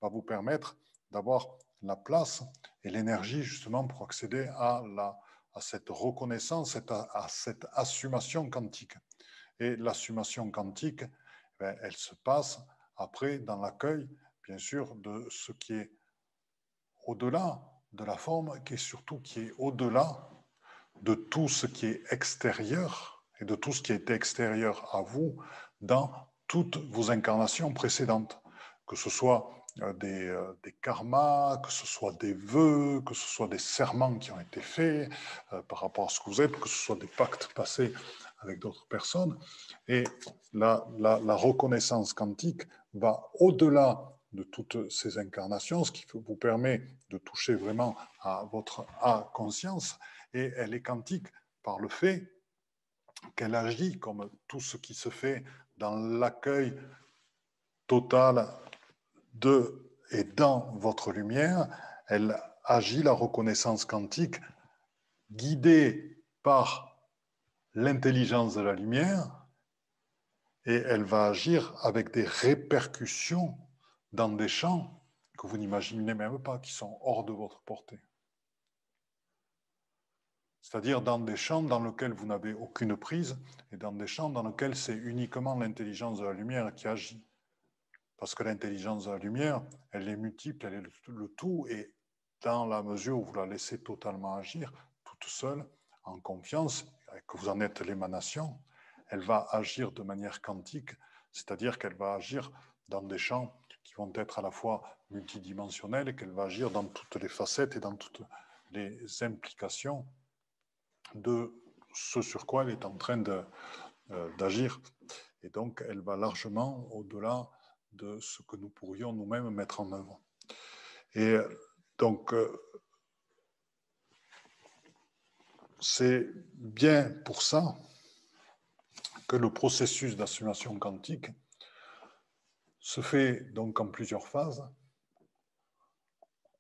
va vous permettre d'avoir la place et l'énergie justement pour accéder à, la, à cette reconnaissance, à, cette assumation quantique. Et l'assumation quantique, ben, elle se passe après dans l'accueil, bien sûr, de ce qui est au-delà de la forme, qui est surtout qui est au-delà de tout ce qui est extérieur et de tout ce qui est extérieur à vous dans toutes vos incarnations précédentes, que ce soit euh, des, euh, des, karmas, que ce soit des vœux, que ce soit des serments qui ont été faits euh, par rapport à ce que vous êtes, que ce soit des pactes passés avec d'autres personnes. Et la reconnaissance quantique va au-delà de toutes ces incarnations, ce qui vous permet de toucher vraiment à votre à conscience, et elle est quantique par le fait qu'elle agit comme tout ce qui se fait dans l'accueil total de et dans votre lumière, elle agit la reconnaissance quantique guidée par l'intelligence de la lumière et elle va agir avec des répercussions dans des champs que vous n'imaginez même pas, qui sont hors de votre portée. C'est-à-dire dans des champs dans lesquels vous n'avez aucune prise et dans des champs dans lesquels c'est uniquement l'intelligence de la lumière qui agit. Parce que l'intelligence de la lumière, elle est multiple, elle est le tout, et dans la mesure où vous la laissez totalement agir, toute seule, en confiance, que vous en êtes l'émanation, elle va agir de manière quantique, c'est-à-dire qu'elle va agir dans des champs qui vont être à la fois multidimensionnels et qu'elle va agir dans toutes les facettes et dans toutes les implications de ce sur quoi elle est en train euh, d'agir. Et donc, elle va largement au-delà de ce que nous pourrions nous-mêmes mettre en œuvre. Et donc, euh, c'est bien pour ça que le processus d'assumation quantique se fait donc en plusieurs phases.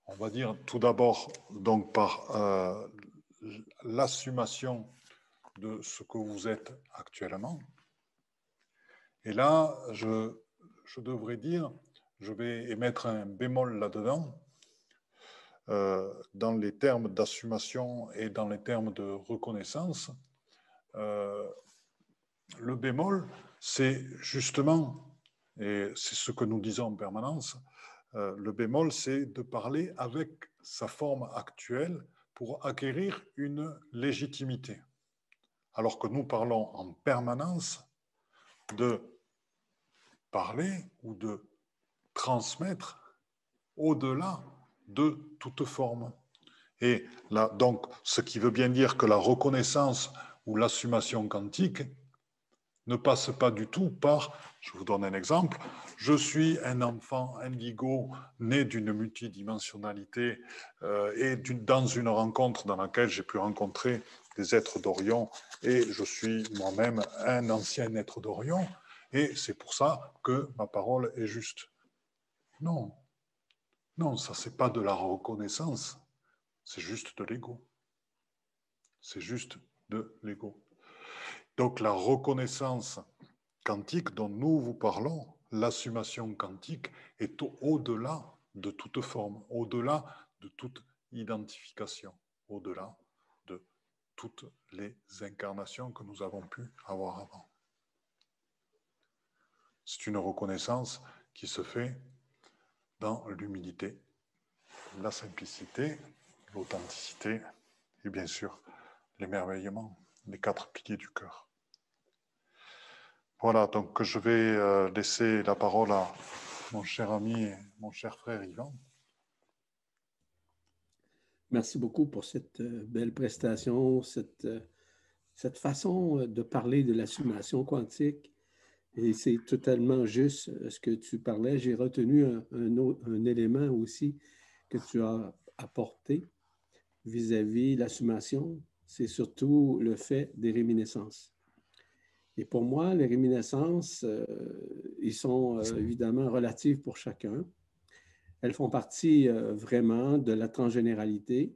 On va dire tout d'abord donc par euh, l'assumation de ce que vous êtes actuellement. Et là, je, je devrais dire, je vais émettre un bémol là-dedans, euh, dans les termes d'assumation et dans les termes de reconnaissance. Euh, le bémol, c'est justement et c'est ce que nous disons en permanence. Euh, le bémol, c'est de parler avec sa forme actuelle pour acquérir une légitimité. Alors que nous parlons en permanence de parler ou de transmettre au-delà de toute forme. Et là, donc, ce qui veut bien dire que la reconnaissance ou l'assumation quantique ne passe pas du tout par, je vous donne un exemple, je suis un enfant indigo né d'une multidimensionnalité euh, et dans une rencontre dans laquelle j'ai pu rencontrer des êtres d'Orion et je suis moi-même un ancien être d'Orion et c'est pour ça que ma parole est juste. Non, non, ça c'est pas de la reconnaissance, c'est juste de l'ego. C'est juste de l'ego. Donc la reconnaissance quantique dont nous vous parlons, l'assumation quantique, est au-delà de toute forme, au-delà de toute identification, au-delà de toutes les incarnations que nous avons pu avoir avant. C'est une reconnaissance qui se fait dans l'humilité, la simplicité, l'authenticité et bien sûr l'émerveillement, les quatre piliers du cœur. Voilà, donc je vais euh, laisser la parole à mon cher ami et mon cher frère Yvan. Merci beaucoup pour cette euh, belle prestation, cette, euh, façon de parler de l'assumation quantique. Et c'est totalement juste ce que tu parlais. J'ai retenu un, élément aussi que tu as apporté vis-à-vis l'assumation. C'est surtout le fait des réminiscences. Et pour moi, les réminiscences, euh, ils sont euh, évidemment relatives pour chacun. Elles font partie euh, vraiment de la transgénéralité.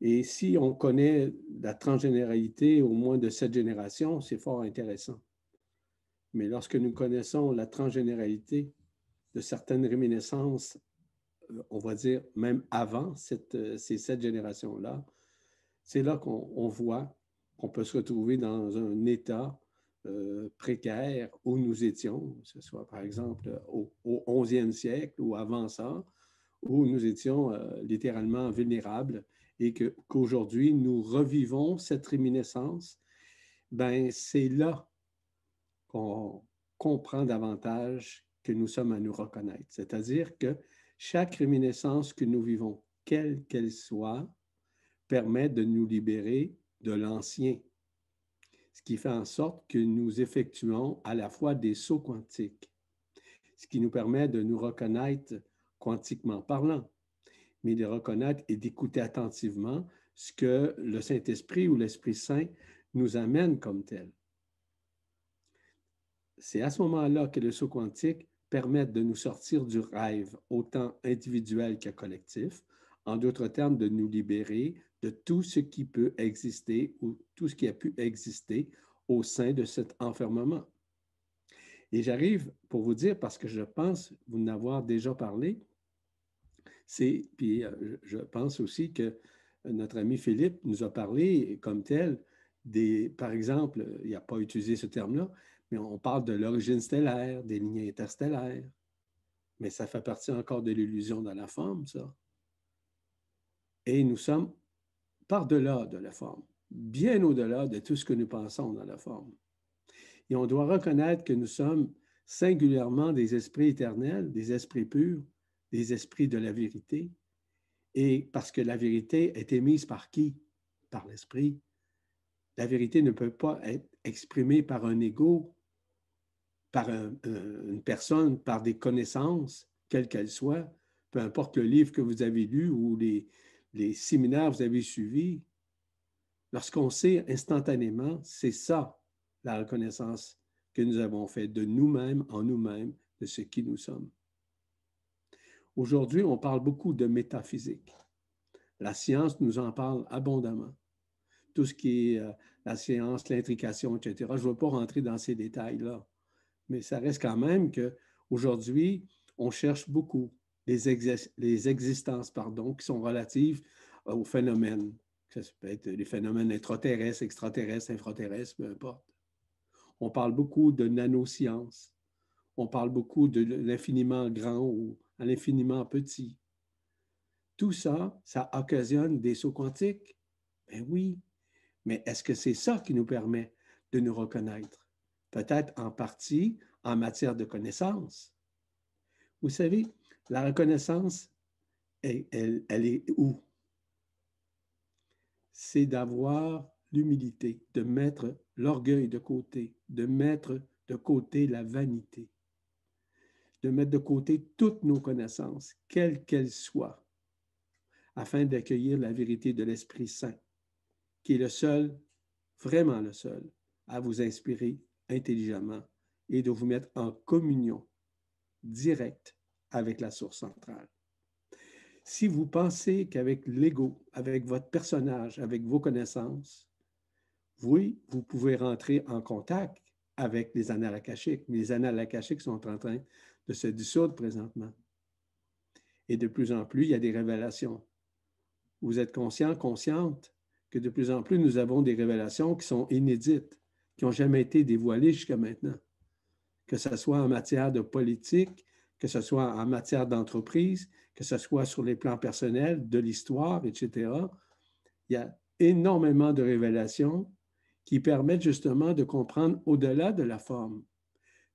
Et si on connaît la transgénéralité au moins de cette génération, c'est fort intéressant. Mais lorsque nous connaissons la transgénéralité de certaines réminiscences, on va dire même avant cette, ces sept générations-là, c'est là qu'on voit qu'on peut se retrouver dans un état euh, précaire où nous étions, que ce soit par exemple au, au 11e siècle ou avant ça, où nous étions euh, littéralement vulnérables et qu'aujourd'hui nous revivons cette réminiscence, ben c'est là qu'on comprend davantage que nous sommes à nous reconnaître. C'est-à-dire que chaque réminiscence que nous vivons, quelle qu'elle soit, permet de nous libérer de l'ancien, ce qui fait en sorte que nous effectuons à la fois des sauts quantiques, ce qui nous permet de nous reconnaître quantiquement parlant, mais de reconnaître et d'écouter attentivement ce que le Saint-Esprit ou l'Esprit Saint nous amène comme tel. C'est à ce moment-là que le saut quantique permet de nous sortir du rêve, autant individuel que collectif, en d'autres termes, de nous libérer de tout ce qui peut exister ou tout ce qui a pu exister au sein de cet enfermement. Et j'arrive pour vous dire, parce que je pense vous en avoir déjà parlé, c'est, puis euh, je pense aussi que notre ami Philippe nous a parlé comme tel des, par exemple, il n'a pas utilisé ce terme-là, mais on parle de l'origine stellaire, des lignes interstellaires. Mais ça fait partie encore de l'illusion dans la forme, ça. Et nous sommes par-delà de la forme, bien au-delà de tout ce que nous pensons dans la forme. Et on doit reconnaître que nous sommes singulièrement des esprits éternels, des esprits purs, des esprits de la vérité. Et parce que la vérité est émise par qui? Par l'esprit. La vérité ne peut pas être exprimée par un ego, par une personne, par des connaissances, quelles qu'elles soient, peu importe le livre que vous avez lu ou les, les séminaires que vous avez suivis, lorsqu'on sait instantanément, c'est ça la reconnaissance que nous avons faite de nous-mêmes en nous-mêmes, de ce qui nous sommes. Aujourd'hui, on parle beaucoup de métaphysique. La science nous en parle abondamment. Tout ce qui est euh, la science, l'intrication, etc. Je ne veux pas rentrer dans ces détails-là, mais ça reste quand même qu'aujourd'hui, on cherche beaucoup les, existences pardon, qui sont relatives euh, aux phénomènes. Ça peut être les phénomènes intraterrestres, extraterrestres, infraterrestres, peu importe. On parle beaucoup de nanosciences. On parle beaucoup de l'infiniment grand ou à l'infiniment petit. Tout ça, ça occasionne des sauts quantiques. Ben oui. Mais est-ce que c'est ça qui nous permet de nous reconnaître? Peut-être en partie en matière de connaissance. Vous savez, la reconnaissance, elle, est où? C'est d'avoir l'humilité, de mettre l'orgueil de côté, de mettre de côté la vanité, de mettre de côté toutes nos connaissances, quelles qu'elles soient, afin d'accueillir la vérité de l'Esprit Saint, qui est le seul, vraiment le seul, à vous inspirer intelligemment et de vous mettre en communion directe avec la source centrale. Si vous pensez qu'avec l'ego, avec votre personnage, avec vos connaissances, oui, vous pouvez rentrer en contact avec les annales mais les annales sont en train de se dissoudre présentement. Et de plus en plus, il y a des révélations. Vous êtes conscient, consciente que de plus en plus, nous avons des révélations qui sont inédites, qui n'ont jamais été dévoilées jusqu'à maintenant. Que ce soit en matière de politique, que ce soit en matière d'entreprise, que ce soit sur les plans personnels, de l'histoire, etc. Il y a énormément de révélations qui permettent justement de comprendre au-delà de la forme.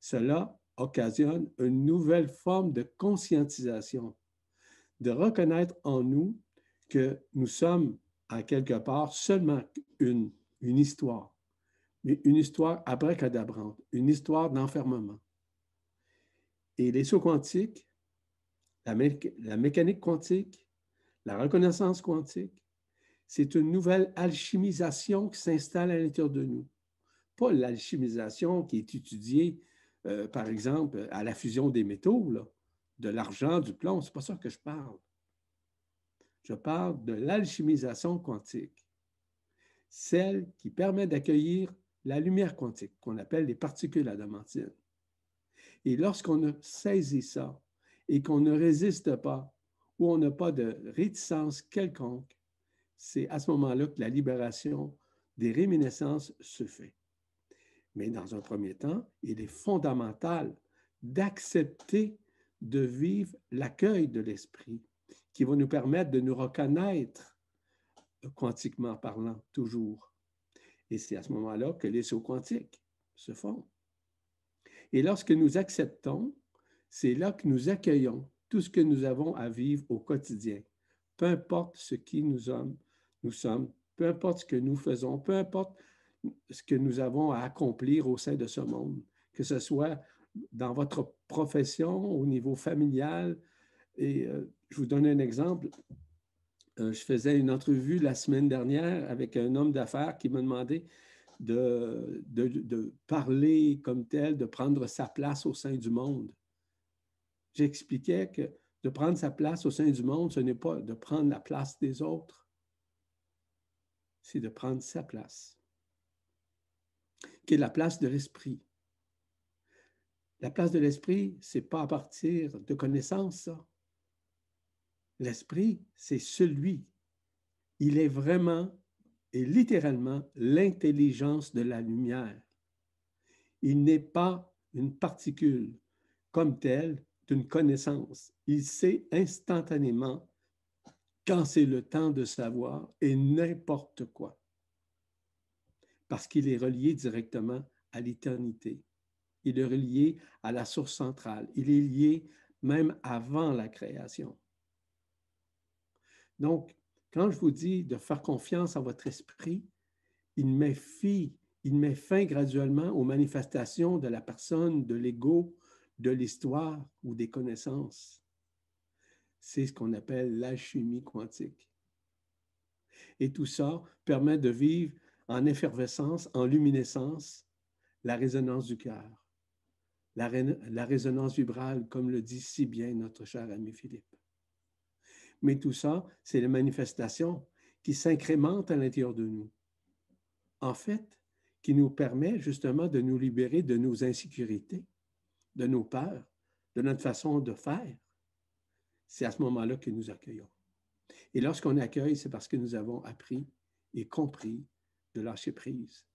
Cela occasionne une nouvelle forme de conscientisation, de reconnaître en nous que nous sommes à quelque part seulement une, une histoire, mais une histoire abracadabrante, une histoire d'enfermement. Et les sauts quantiques, la, mécanique quantique, la reconnaissance quantique, c'est une nouvelle alchimisation qui s'installe à l'intérieur de nous. Pas l'alchimisation qui est étudiée, euh, par exemple, à la fusion des métaux, de l'argent, du plomb. C'est pas ça que je parle. Je parle de l'alchimisation quantique, celle qui permet d'accueillir la lumière quantique, qu'on appelle les particules adamantines. Et lorsqu'on saisit ça et qu'on ne résiste pas, ou on n'a pas de réticence quelconque, c'est à ce moment-là que la libération des réminiscences se fait. Mais dans un premier temps, il est fondamental d'accepter de vivre l'accueil de l'esprit qui va nous permettre de nous reconnaître quantiquement parlant, toujours. Et c'est à ce moment-là que les sauts quantiques se font. Et lorsque nous acceptons, c'est là que nous accueillons tout ce que nous avons à vivre au quotidien, peu importe ce qui nous sommes, peu importe ce que nous faisons, peu importe ce que nous avons à accomplir au sein de ce monde, que ce soit dans votre profession, au niveau familial. Et euh, je vous donne un exemple. Euh, je faisais une entrevue la semaine dernière avec un homme d'affaires qui m'a demandé de, parler comme tel, de prendre sa place au sein du monde. J'expliquais que de prendre sa place au sein du monde, ce n'est pas de prendre la place des autres, c'est de prendre sa place, qui est la place de l'esprit. La place de l'esprit, c'est pas à partir de connaissances. L'esprit, c'est celui. Il est vraiment littéralement l'intelligence de la lumière. Il n'est pas une particule comme telle d'une connaissance. Il sait instantanément quand c'est le temps de savoir et n'importe quoi. Parce qu'il est relié directement à l'éternité. Il est relié à la source centrale. Il est lié même avant la création. Donc, quand je vous dis de faire confiance à votre esprit, il met, fin, graduellement aux manifestations de la personne, de l'ego, de l'histoire ou des connaissances. C'est ce qu'on appelle l'alchimie quantique. Et tout ça permet de vivre en effervescence, en luminescence, la résonance du cœur, la, résonance vibrale, comme le dit si bien notre cher ami Philippe. Mais tout ça, c'est les manifestations qui s'incrémentent à l'intérieur de nous. En fait, qui nous permet justement de nous libérer de nos insécurités, de nos peurs, de notre façon de faire, c'est à ce moment-là que nous accueillons. Et lorsqu'on accueille, c'est parce que nous avons appris et compris de lâcher prise,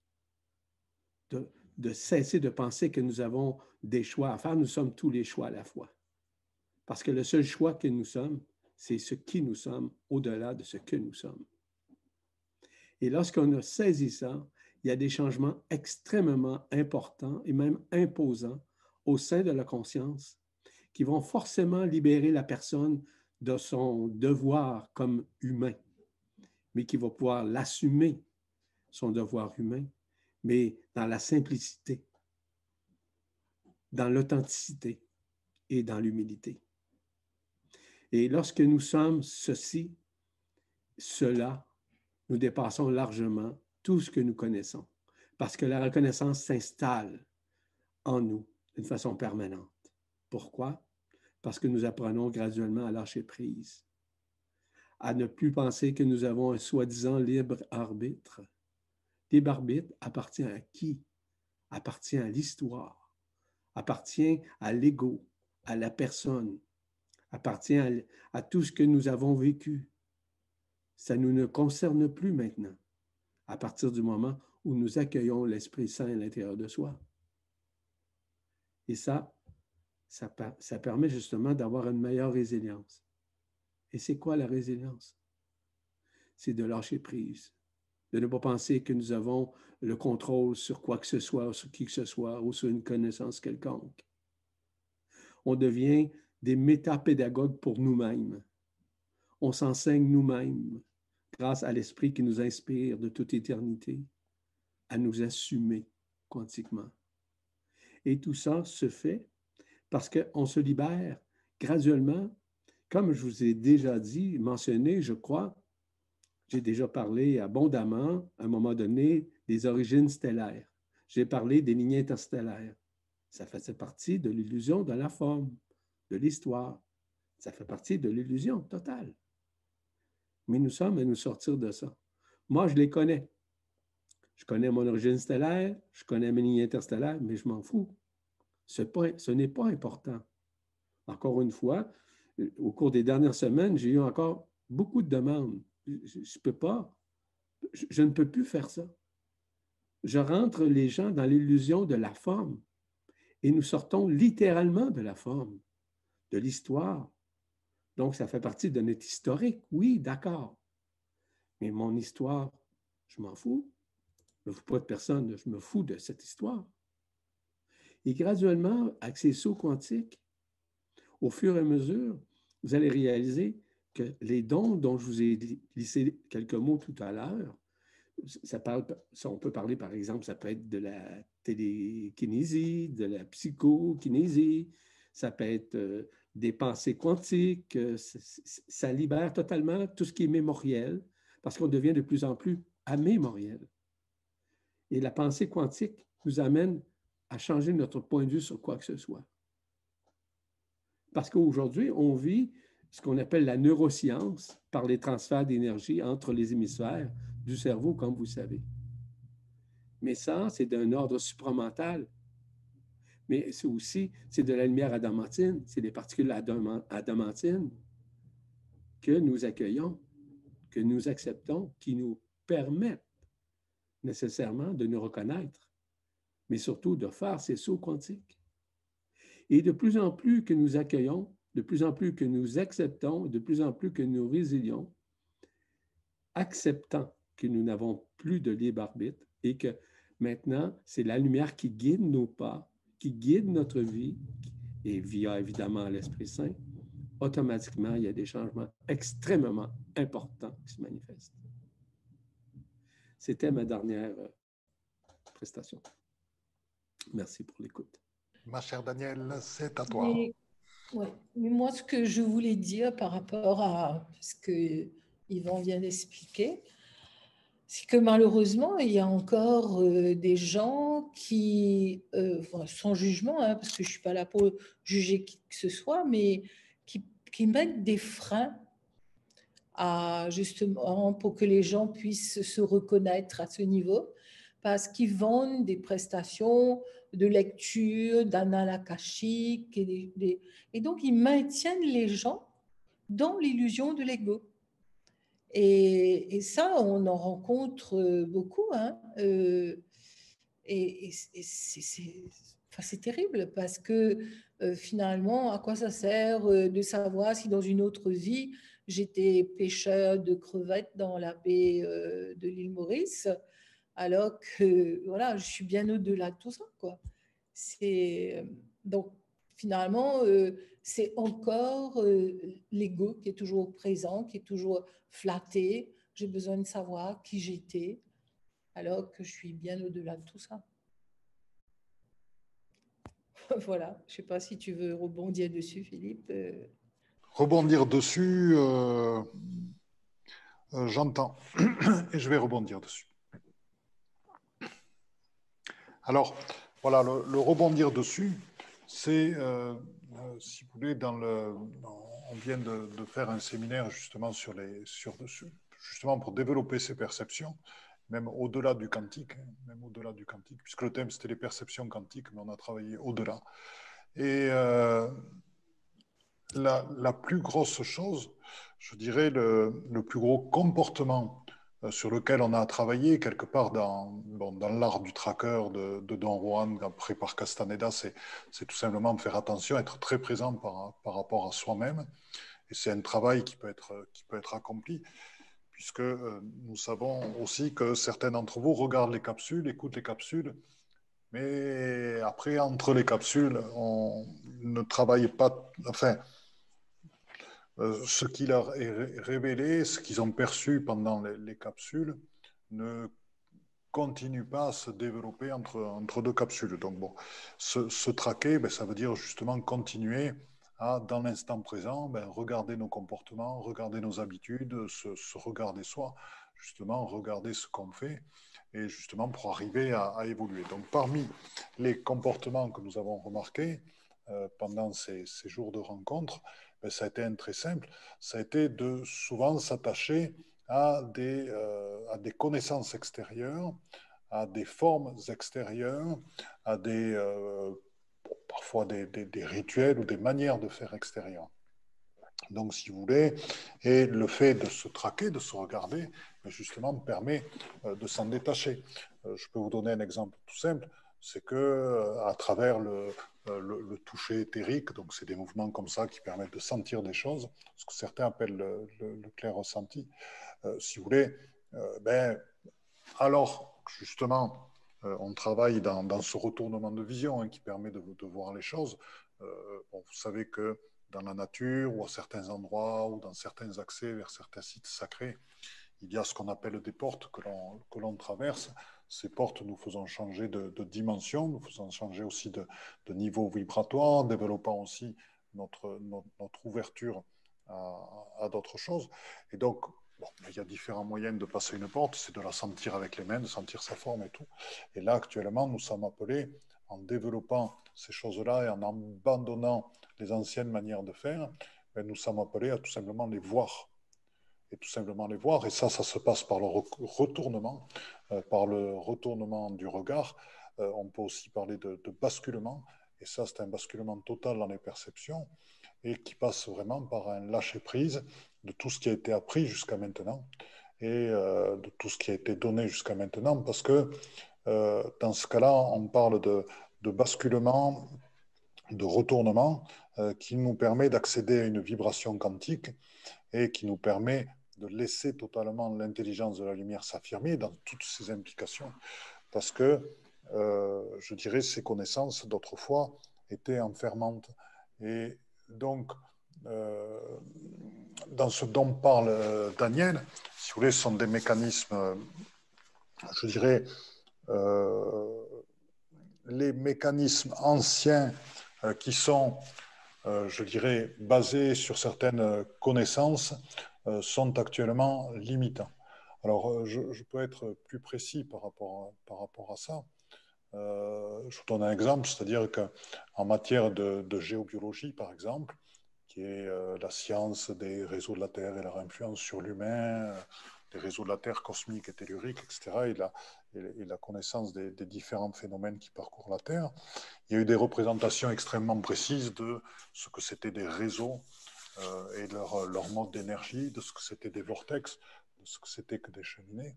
de, de, cesser de penser que nous avons des choix à faire. Nous sommes tous les choix à la fois. Parce que le seul choix que nous sommes, c'est ce qui nous sommes au-delà de ce que nous sommes. Et lorsqu'on a saisi ça, il y a des changements extrêmement importants et même imposants au sein de la conscience qui vont forcément libérer la personne de son devoir comme humain, mais qui va pouvoir l'assumer, son devoir humain, mais dans la simplicité, dans l'authenticité et dans l'humilité. Et lorsque nous sommes ceci, cela, nous dépassons largement tout ce que nous connaissons, parce que la reconnaissance s'installe en nous d'une façon permanente. Pourquoi? Parce que nous apprenons graduellement à lâcher prise à ne plus penser que nous avons un soi-disant libre arbitre. Libre arbitre appartient à qui? Appartient à l'histoire, appartient à l'ego, à la personne, appartient à, tout ce que nous avons vécu. Ça ne nous concerne plus maintenant, à partir du moment où nous accueillons l'Esprit Saint à l'intérieur de soi. Et ça, ça permet justement d'avoir une meilleure résilience. Et c'est quoi la résilience? C'est de lâcher prise, de ne pas penser que nous avons le contrôle sur quoi que ce soit, sur qui que ce soit, ou sur une connaissance quelconque. On devient des métapédagogues pour nous-mêmes. On s'enseigne nous-mêmes grâce à l'esprit qui nous inspire de toute éternité à nous assumer quantiquement. Et tout ça se fait parce qu'on se libère graduellement comme je vous ai déjà dit, mentionné, je crois, j'ai déjà parlé abondamment, à un moment donné, des origines stellaires. J'ai parlé des lignées interstellaires. Ça faisait partie de l'illusion de la forme, de l'histoire. Ça fait partie de l'illusion totale. Mais nous sommes à nous sortir de ça. Moi, je les connais. Je connais mon origine stellaire, je connais mes lignes interstellaires, mais je m'en fous. Ce, ce n'est pas important. Encore une fois, au cours des dernières semaines, j'ai eu encore beaucoup de demandes. Je ne peux pas, je, ne peux plus faire ça. Je rentre les gens dans l'illusion de la forme et nous sortons littéralement de la forme, de l'histoire. Donc, ça fait partie de notre historique, oui, d'accord. Mais mon histoire, je m'en fous. Je ne me fous pas de personne, je me fous de cette histoire. Et graduellement, avec ces sauts quantiques, au fur et à mesure, vous allez réaliser que les dons dont je vous ai glissé quelques mots tout à l'heure, ça on peut parler par exemple, ça peut être de la télékinésie, de la psychokinésie, ça peut être euh, des pensées quantiques, euh, ça libère totalement tout ce qui est mémoriel, parce qu'on devient de plus en plus amémoriel. Et la pensée quantique nous amène à changer notre point de vue sur quoi que ce soit. Parce qu'aujourd'hui, on vit ce qu'on appelle la neuroscience par les transferts d'énergie entre les hémisphères du cerveau, comme vous savez. Mais ça, c'est d'un ordre supramental. Mais c'est aussi, c'est de la lumière adamantine, c'est des particules adamantines que nous accueillons, que nous acceptons, qui nous permettent nécessairement de nous reconnaître, mais surtout de faire ces sauts quantiques. Et de plus en plus que nous accueillons, de plus en plus que nous acceptons, de plus en plus que nous résilions, acceptant que nous n'avons plus de libre arbitre et que maintenant, c'est la lumière qui guide nos pas, qui guide notre vie, et via évidemment l'Esprit Saint, automatiquement, il y a des changements extrêmement importants qui se manifestent. C'était ma dernière euh, prestation. Merci pour l'écoute. Ma chère Danielle, c'est à toi. Mais, Mais moi, ce que je voulais dire par rapport à ce que Yvan vient d'expliquer, c'est que malheureusement, il y a encore euh, des gens qui, euh, sans jugement, hein, parce que je ne suis pas là pour juger qui que ce soit, mais qui, mettent des freins à, justement pour que les gens puissent se reconnaître à ce niveau, parce qu'ils vendent des prestations de lecture, d'annales et, et donc ils maintiennent les gens dans l'illusion de l'ego. Et, ça, on en rencontre beaucoup. Hein, euh, et, c'est terrible parce que euh, finalement, à quoi ça sert euh, de savoir si dans une autre vie, j'étais pêcheur de crevettes dans la baie de l'île Maurice alors que voilà, je suis bien au-delà de tout ça. Quoi. Donc, finalement, euh, c'est encore euh, l'ego qui est toujours présent, qui est toujours flatté. J'ai besoin de savoir qui j'étais, alors que je suis bien au-delà de tout ça. [LAUGHS] voilà, je ne sais pas si tu veux rebondir dessus, Philippe. Euh. Rebondir dessus, j'entends, [COUGHS] et je vais rebondir dessus. Alors, voilà, le, rebondir dessus, c'est, euh, euh, si vous voulez, on vient de, faire un séminaire justement, sur les, justement pour développer ces perceptions, même au-delà du quantique, hein, même au-delà du quantique, puisque le thème c'était les perceptions quantiques, mais on a travaillé au-delà. Et euh, la, plus grosse chose, je dirais le, plus gros comportement sur lequel on a travaillé quelque part dans, dans l'art du tracker de, Don Juan, après par Castaneda, c'est tout simplement faire attention, être très présent par, par rapport à soi-même. Et c'est un travail qui peut être, qui peut être accompli, puisque euh, nous savons aussi que certains d'entre vous regardent les capsules, écoutent les capsules, mais après, entre les capsules, on ne travaille pas, enfin, euh, ce qui leur est révélé, ce qu'ils ont perçu pendant les, capsules, ne continue pas à se développer entre, deux capsules. Donc, bon, se, traquer, ben, ça veut dire justement continuer à, dans l'instant présent, ben, regarder nos comportements, regarder nos habitudes, se, regarder soi, justement, regarder ce qu'on fait, et justement pour arriver à, évoluer. Donc, parmi les comportements que nous avons remarqués euh, pendant ces jours de rencontre, ben, ça a été un très simple, ça a été de souvent s'attacher à, des, euh, connaissances extérieures, à des formes extérieures, à des, euh, parfois des, des, rituels ou des manières de faire extérieures. Donc, si vous voulez, et le fait de se traquer, de se regarder, ben, justement, permet euh, de s'en détacher. Je peux vous donner un exemple tout simple, c'est que à travers le, euh, le, toucher éthérique, donc c'est des mouvements comme ça qui permettent de sentir des choses, ce que certains appellent le, clair ressenti. Euh, si vous voulez, euh, ben, alors justement, on travaille dans, ce retournement de vision hein, qui permet de, de, voir les choses. vous savez que dans la nature ou à certains endroits ou dans certains accès vers certains sites sacrés, il y a ce qu'on appelle des portes que l'on traverse ces portes nous faisant changer de, dimension, nous faisant changer aussi de, niveau vibratoire, développant aussi notre, notre, ouverture à, d'autres choses. Et donc, il y a différents moyens de passer une porte, c'est de la sentir avec les mains, de sentir sa forme et tout. Et là, actuellement, nous sommes appelés, en développant ces choses-là et en abandonnant les anciennes manières de faire, ben, nous sommes appelés à tout simplement les voir et tout simplement les voir. Et ça, ça se passe par le retournement, par le retournement du regard. Euh, on peut aussi parler de, basculement. Et ça, c'est un basculement total dans les perceptions et qui passe vraiment par un lâcher-prise de tout ce qui a été appris jusqu'à maintenant et euh, de tout ce qui a été donné jusqu'à maintenant. Parce que dans ce cas-là, on parle de basculement, de retournement qui nous permet d'accéder à une vibration quantique et qui nous permet de laisser totalement l'intelligence de la lumière s'affirmer dans toutes ses implications, parce que, euh, je dirais, ces connaissances d'autrefois étaient enfermantes. Et donc, euh, dans ce dont parle euh, Daniel, si vous voulez, sont des mécanismes, je dirais, les mécanismes anciens qui sont, je dirais, basés sur certaines connaissances sont actuellement limitants. Alors, euh, je, peux être plus précis par rapport par rapport à ça. Euh, je vous donne un exemple, c'est-à-dire qu'en matière de, géobiologie, par exemple, qui est la science des réseaux de la Terre et leur influence sur l'humain, des réseaux de la Terre cosmiques et telluriques, etc., et la, connaissance des, différents phénomènes qui parcourent la Terre, il y a eu des représentations extrêmement précises de ce que c'était des réseaux euh, et leur, leur mode d'énergie, de ce que c'était des vortex, de ce que c'était que des cheminées.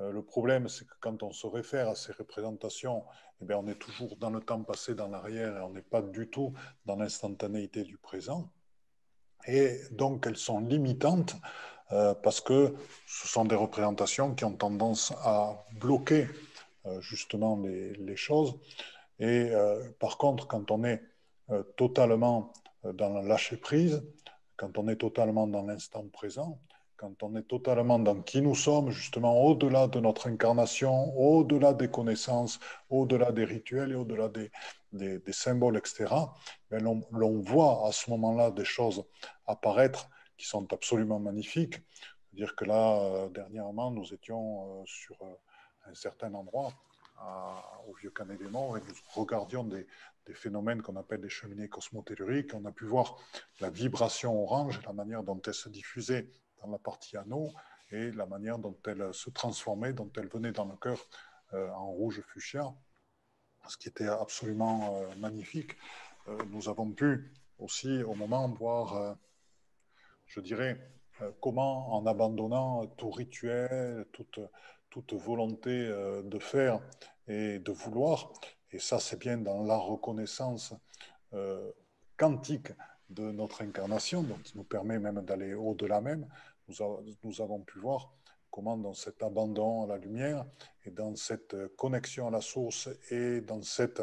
Euh, le problème, c'est que quand on se réfère à ces représentations, eh bien, on est toujours dans le temps passé, dans l'arrière, et on n'est pas du tout dans l'instantanéité du présent. Et donc, elles sont limitantes euh, parce que ce sont des représentations qui ont tendance à bloquer justement les, choses. Et par contre, quand on est totalement dans le lâcher-prise, quand on est totalement dans l'instant présent, quand on est totalement dans qui nous sommes, justement au-delà de notre incarnation, au-delà des connaissances, au-delà des rituels et au-delà des, des, symboles, etc., ben l'on voit à ce moment-là des choses apparaître qui sont absolument magnifiques. C'est-à-dire que là, euh, dernièrement, nous étions euh, sur euh, un certain endroit au vieux Canet des Morts et nous regardions des, des phénomènes qu'on appelle des cheminées cosmotelluriques. On a pu voir la vibration orange, la manière dont elle se diffusait dans la partie anneau et la manière dont elle se transformait, dont elle venait dans le cœur euh, en rouge fuchsia, ce qui était absolument euh, magnifique. Euh, nous avons pu aussi au moment voir, je dirais, comment en abandonnant tout rituel, toute, toute volonté de faire et de vouloir, et ça c'est bien dans la reconnaissance quantique de notre incarnation, donc qui nous permet même d'aller au-delà même, nous, avons pu voir comment dans cet abandon à la lumière et dans cette connexion à la source et dans, cette,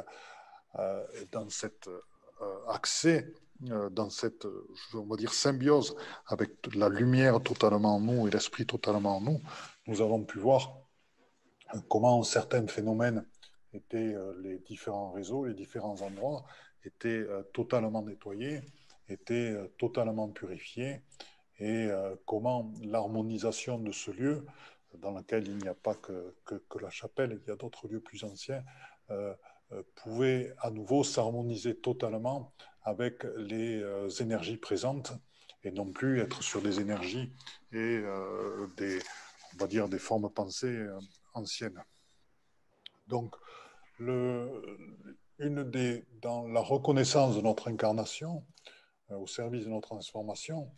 euh, dans cet euh, accès, euh, dans cette, va dire, symbiose avec la lumière totalement en nous et l'esprit totalement en nous, nous avons pu voir comment certains phénomènes étaient les différents réseaux, les différents endroits étaient totalement nettoyés, étaient totalement purifiés et euh, comment l'harmonisation de ce lieu, dans lequel il n'y a pas que, que, la chapelle, il y a d'autres lieux plus anciens, euh, euh, pouvait à nouveau s'harmoniser totalement avec les énergies présentes et non plus être sur des énergies et des, on va dire, des formes pensées anciennes. Donc, une des, dans la reconnaissance de notre incarnation, au service de notre transformation,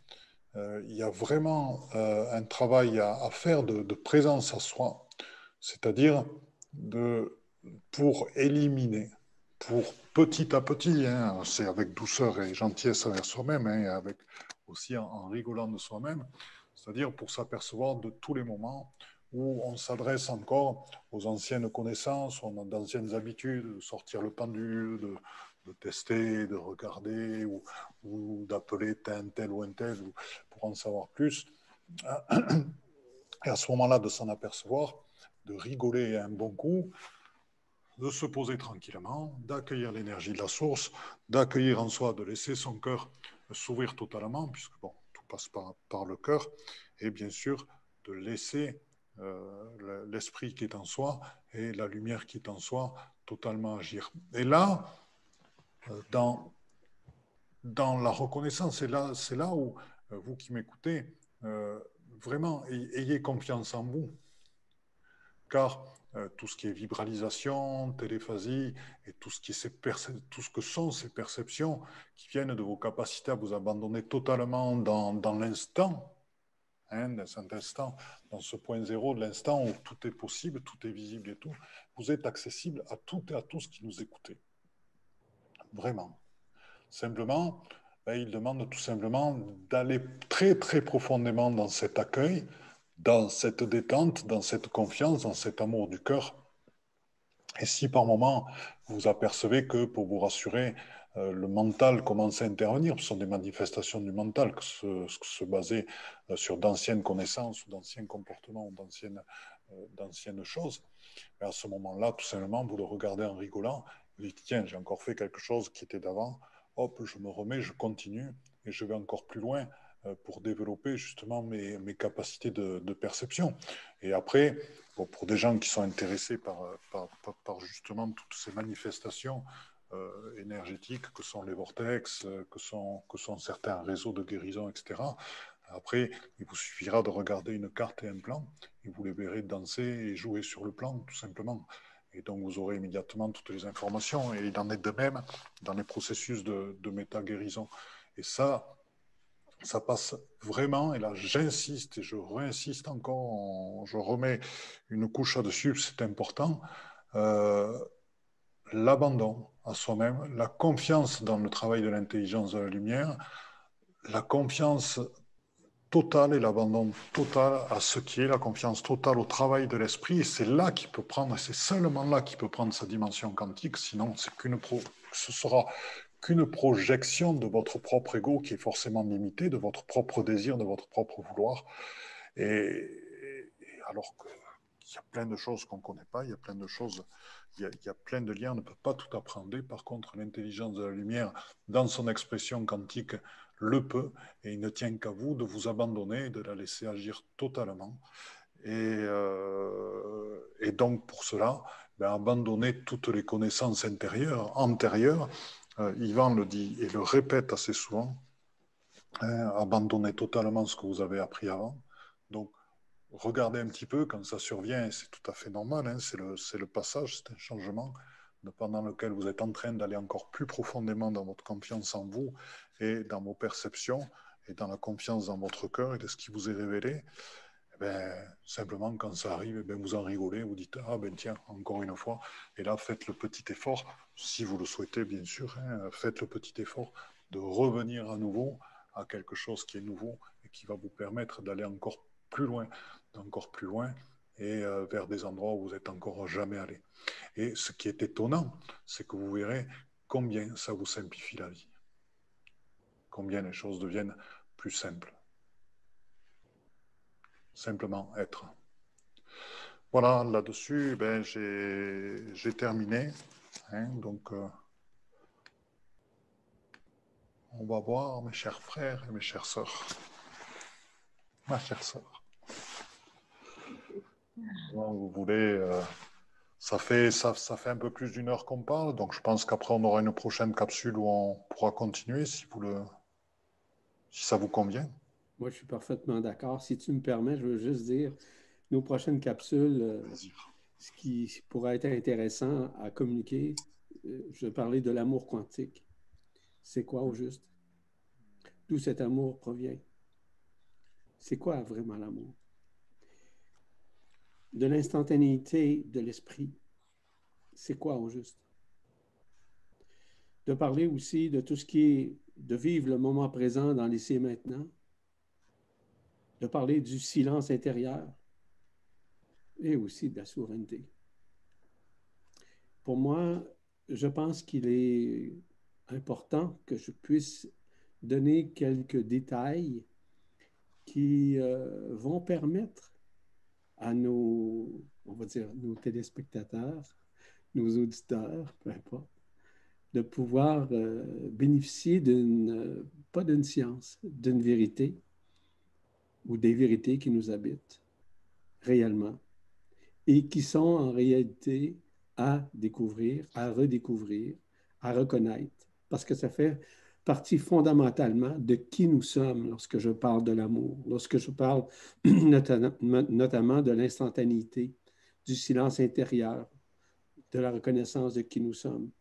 euh, il y a vraiment euh, un travail à, faire de, présence à soi, c'est-à-dire de, pour éliminer, pour petit à petit, hein, c'est avec douceur et gentillesse envers soi-même, hein, et avec aussi en, rigolant de soi-même, c'est-à-dire pour s'apercevoir de tous les moments où on s'adresse encore aux anciennes connaissances, on a d'anciennes habitudes, de sortir le pendule, de, de tester, de regarder ou, d'appeler tel, ou un tel pour en savoir plus. Et à ce moment-là, de s'en apercevoir, de rigoler un bon coup, de se poser tranquillement, d'accueillir l'énergie de la source, d'accueillir en soi, de laisser son cœur s'ouvrir totalement, puisque bon, tout passe par le cœur, et bien sûr de laisser euh, l'esprit qui est en soi et la lumière qui est en soi totalement agir. Et là, euh, dans, dans la reconnaissance. C'est là, là où euh, vous qui m'écoutez, vraiment, ayez confiance en vous. Car tout ce qui est vibralisation, téléphasie et tout ce, qui tout ce que sont ces perceptions qui viennent de vos capacités à vous abandonner totalement dans, dans l'instant, hein, dans cet instant, dans ce point zéro de l'instant où tout est possible, tout est visible et tout, vous êtes accessible à tout et à tous qui nous écoutez vraiment. Simplement, ben, il demande tout simplement d'aller très très profondément dans cet accueil, dans cette détente, dans cette confiance, dans cet amour du cœur. Et si par moment vous apercevez que pour vous rassurer, le mental commence à intervenir, ce sont des manifestations du mental, que se, se baser euh, sur d'anciennes connaissances ou d'anciens comportements ou d'anciennes, euh, d'anciennes choses, ben, à ce moment-là, tout simplement, vous le regardez en rigolant vous tiens, j'ai encore fait quelque chose qui était d'avant, hop, je me remets, je continue et je vais encore plus loin euh, pour développer justement mes, capacités de, perception. Et après, pour des gens qui sont intéressés par, justement toutes ces manifestations euh, énergétiques que sont les vortex, euh, que sont, que sont certains réseaux de guérison, etc., après, il vous suffira de regarder une carte et un plan, et vous les verrez danser et jouer sur le plan, tout simplement. Et donc, vous aurez immédiatement toutes les informations. Et il en est de même dans les processus de, de méta-guérison. Et ça, ça passe vraiment, et là j'insiste et je réinsiste encore, je remets une couche là-dessus, c'est important, euh, l'abandon à soi-même, la confiance dans le travail de l'intelligence de la lumière, la confiance total et l'abandon total à ce qui est la confiance totale au travail de l'esprit. C'est là qu'il peut prendre, c'est seulement là qu'il peut prendre sa dimension quantique. Sinon, c'est qu'une ce sera qu'une projection de votre propre ego qui est forcément limité, de votre propre désir, de votre propre vouloir. Et, alors qu'il y a plein de choses qu'on ne connaît pas, il y a plein de choses, il y a, plein de liens, on ne peut pas tout apprendre. Par contre, l'intelligence de la lumière, dans son expression quantique, le peut, et il ne tient qu'à vous de vous abandonner, de la laisser agir totalement. Et, euh, donc pour cela, ben, abandonner toutes les connaissances intérieures, antérieures. Euh, Yvan le dit et le répète assez souvent. Hein, abandonner totalement ce que vous avez appris avant. Donc, regardez un petit peu quand ça survient, c'est tout à fait normal, hein, c'est le, le, passage, c'est un changement pendant lequel vous êtes en train d'aller encore plus profondément dans votre confiance en vous et dans vos perceptions et dans la confiance dans votre cœur et de ce qui vous est révélé. Eh ben, simplement, quand ça arrive, eh ben, vous en rigolez, vous dites Ah ben tiens, encore une fois. Et là, faites le petit effort, si vous le souhaitez, bien sûr, hein, faites le petit effort de revenir à nouveau à quelque chose qui est nouveau et qui va vous permettre d'aller encore plus loin, encore plus loin et euh, vers des endroits où vous n'êtes encore jamais allé. Et ce qui est étonnant, c'est que vous verrez combien ça vous simplifie la vie, combien les choses deviennent plus simples simplement être. Voilà, là-dessus, ben, j'ai terminé. Hein, donc, euh, on va voir mes chers frères et mes chères sœurs. Ma chère sœur. Vous voulez, euh, ça, fait, ça, ça, fait un peu plus d'une heure qu'on parle, donc je pense qu'après on aura une prochaine capsule où on pourra continuer si, vous le, si ça vous convient. Moi, je suis parfaitement d'accord. Si tu me permets, je veux juste dire, nos prochaines capsules, euh, ce qui pourrait être intéressant à communiquer, euh, je vais parler de l'amour quantique. C'est quoi au juste? D'où cet amour provient? C'est quoi vraiment l'amour? De l'instantanéité de l'esprit, c'est quoi au juste? De parler aussi de tout ce qui est de vivre le moment présent dans l'essai maintenant, de parler du silence intérieur et aussi de la souveraineté. Pour moi, je pense qu'il est important que je puisse donner quelques détails qui euh, vont permettre à nos, on va dire, nos téléspectateurs, nos auditeurs, peu importe, de pouvoir euh, bénéficier d'une, pas d'une science, d'une vérité, ou des vérités qui nous habitent réellement et qui sont en réalité à découvrir, à redécouvrir, à reconnaître, parce que ça fait partie fondamentalement de qui nous sommes lorsque je parle de l'amour, lorsque je parle [CLEARS THROAT] notamment de l'instantanéité, du silence intérieur, de la reconnaissance de qui nous sommes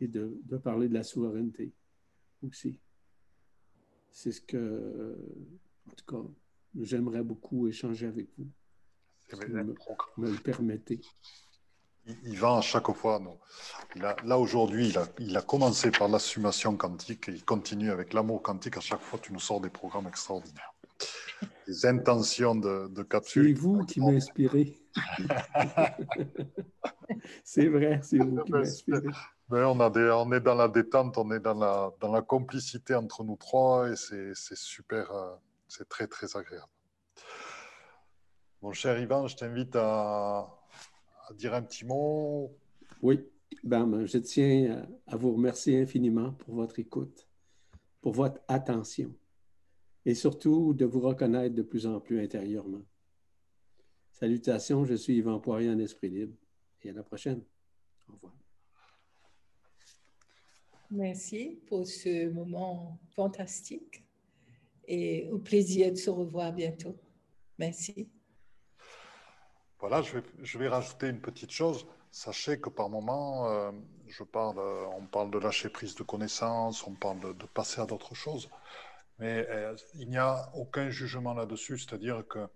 et de, de parler de la souveraineté aussi. C'est ce que en tout cas, j'aimerais beaucoup échanger avec vous. Si vous me, me, le permettez. Yvan, à chaque fois, non. là aujourd'hui, il a, il a, commencé par l'assumation quantique et il continue avec l'amour quantique. À chaque fois, tu nous sors des programmes extraordinaires. Des intentions de, de capsule. C'est vous qui m'inspirez. [LAUGHS] c'est vrai, c'est vous qui m'inspirez. Mais on, a des, on est dans la détente, on est dans la, dans la complicité entre nous trois et c'est super. Euh, c'est très, très agréable. Mon cher Ivan, je t'invite à, dire un petit mot? Oui, ben, ben, je tiens à vous remercier infiniment pour votre écoute, pour votre attention et surtout de vous reconnaître de plus en plus intérieurement. Salutations, je suis Yvan Poirier en Esprit Libre et à la prochaine. Au revoir. Merci pour ce moment fantastique et au plaisir de se revoir bientôt. Merci. Voilà, je vais, rajouter une petite chose. Sachez que par moment, euh, parle, on parle de lâcher prise de connaissances, on parle de, passer à d'autres choses, mais euh, il n'y a aucun jugement là-dessus. C'est-à-dire que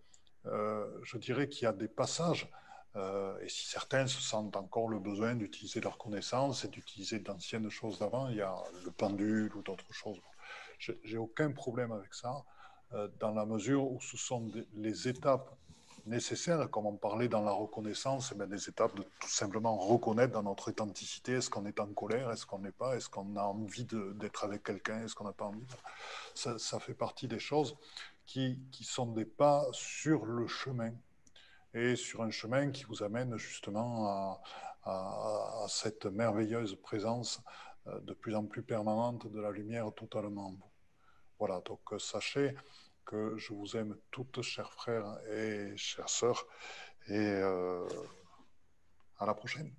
euh, je dirais qu'il y a des passages, et si certains se sentent encore le besoin d'utiliser leurs connaissances et d'utiliser d'anciennes choses d'avant, il y a le pendule ou d'autres choses. J'ai aucun problème avec ça, euh, dans la mesure où ce sont les étapes nécessaires, comme on parlait dans la reconnaissance, eh des étapes de tout simplement reconnaître dans notre authenticité, est-ce qu'on est en colère, est-ce qu'on n'est pas, est-ce qu'on a envie d'être avec quelqu'un, est-ce qu'on n'a pas envie. Ça, ça, fait partie des choses qui, qui sont des pas sur le chemin et sur un chemin qui vous amène justement à, à, à cette merveilleuse présence euh, de plus en plus permanente de la lumière totalement en vous. Voilà, donc euh, sachez que je vous aime toutes, chers frères et chères sœurs, et euh, À la prochaine.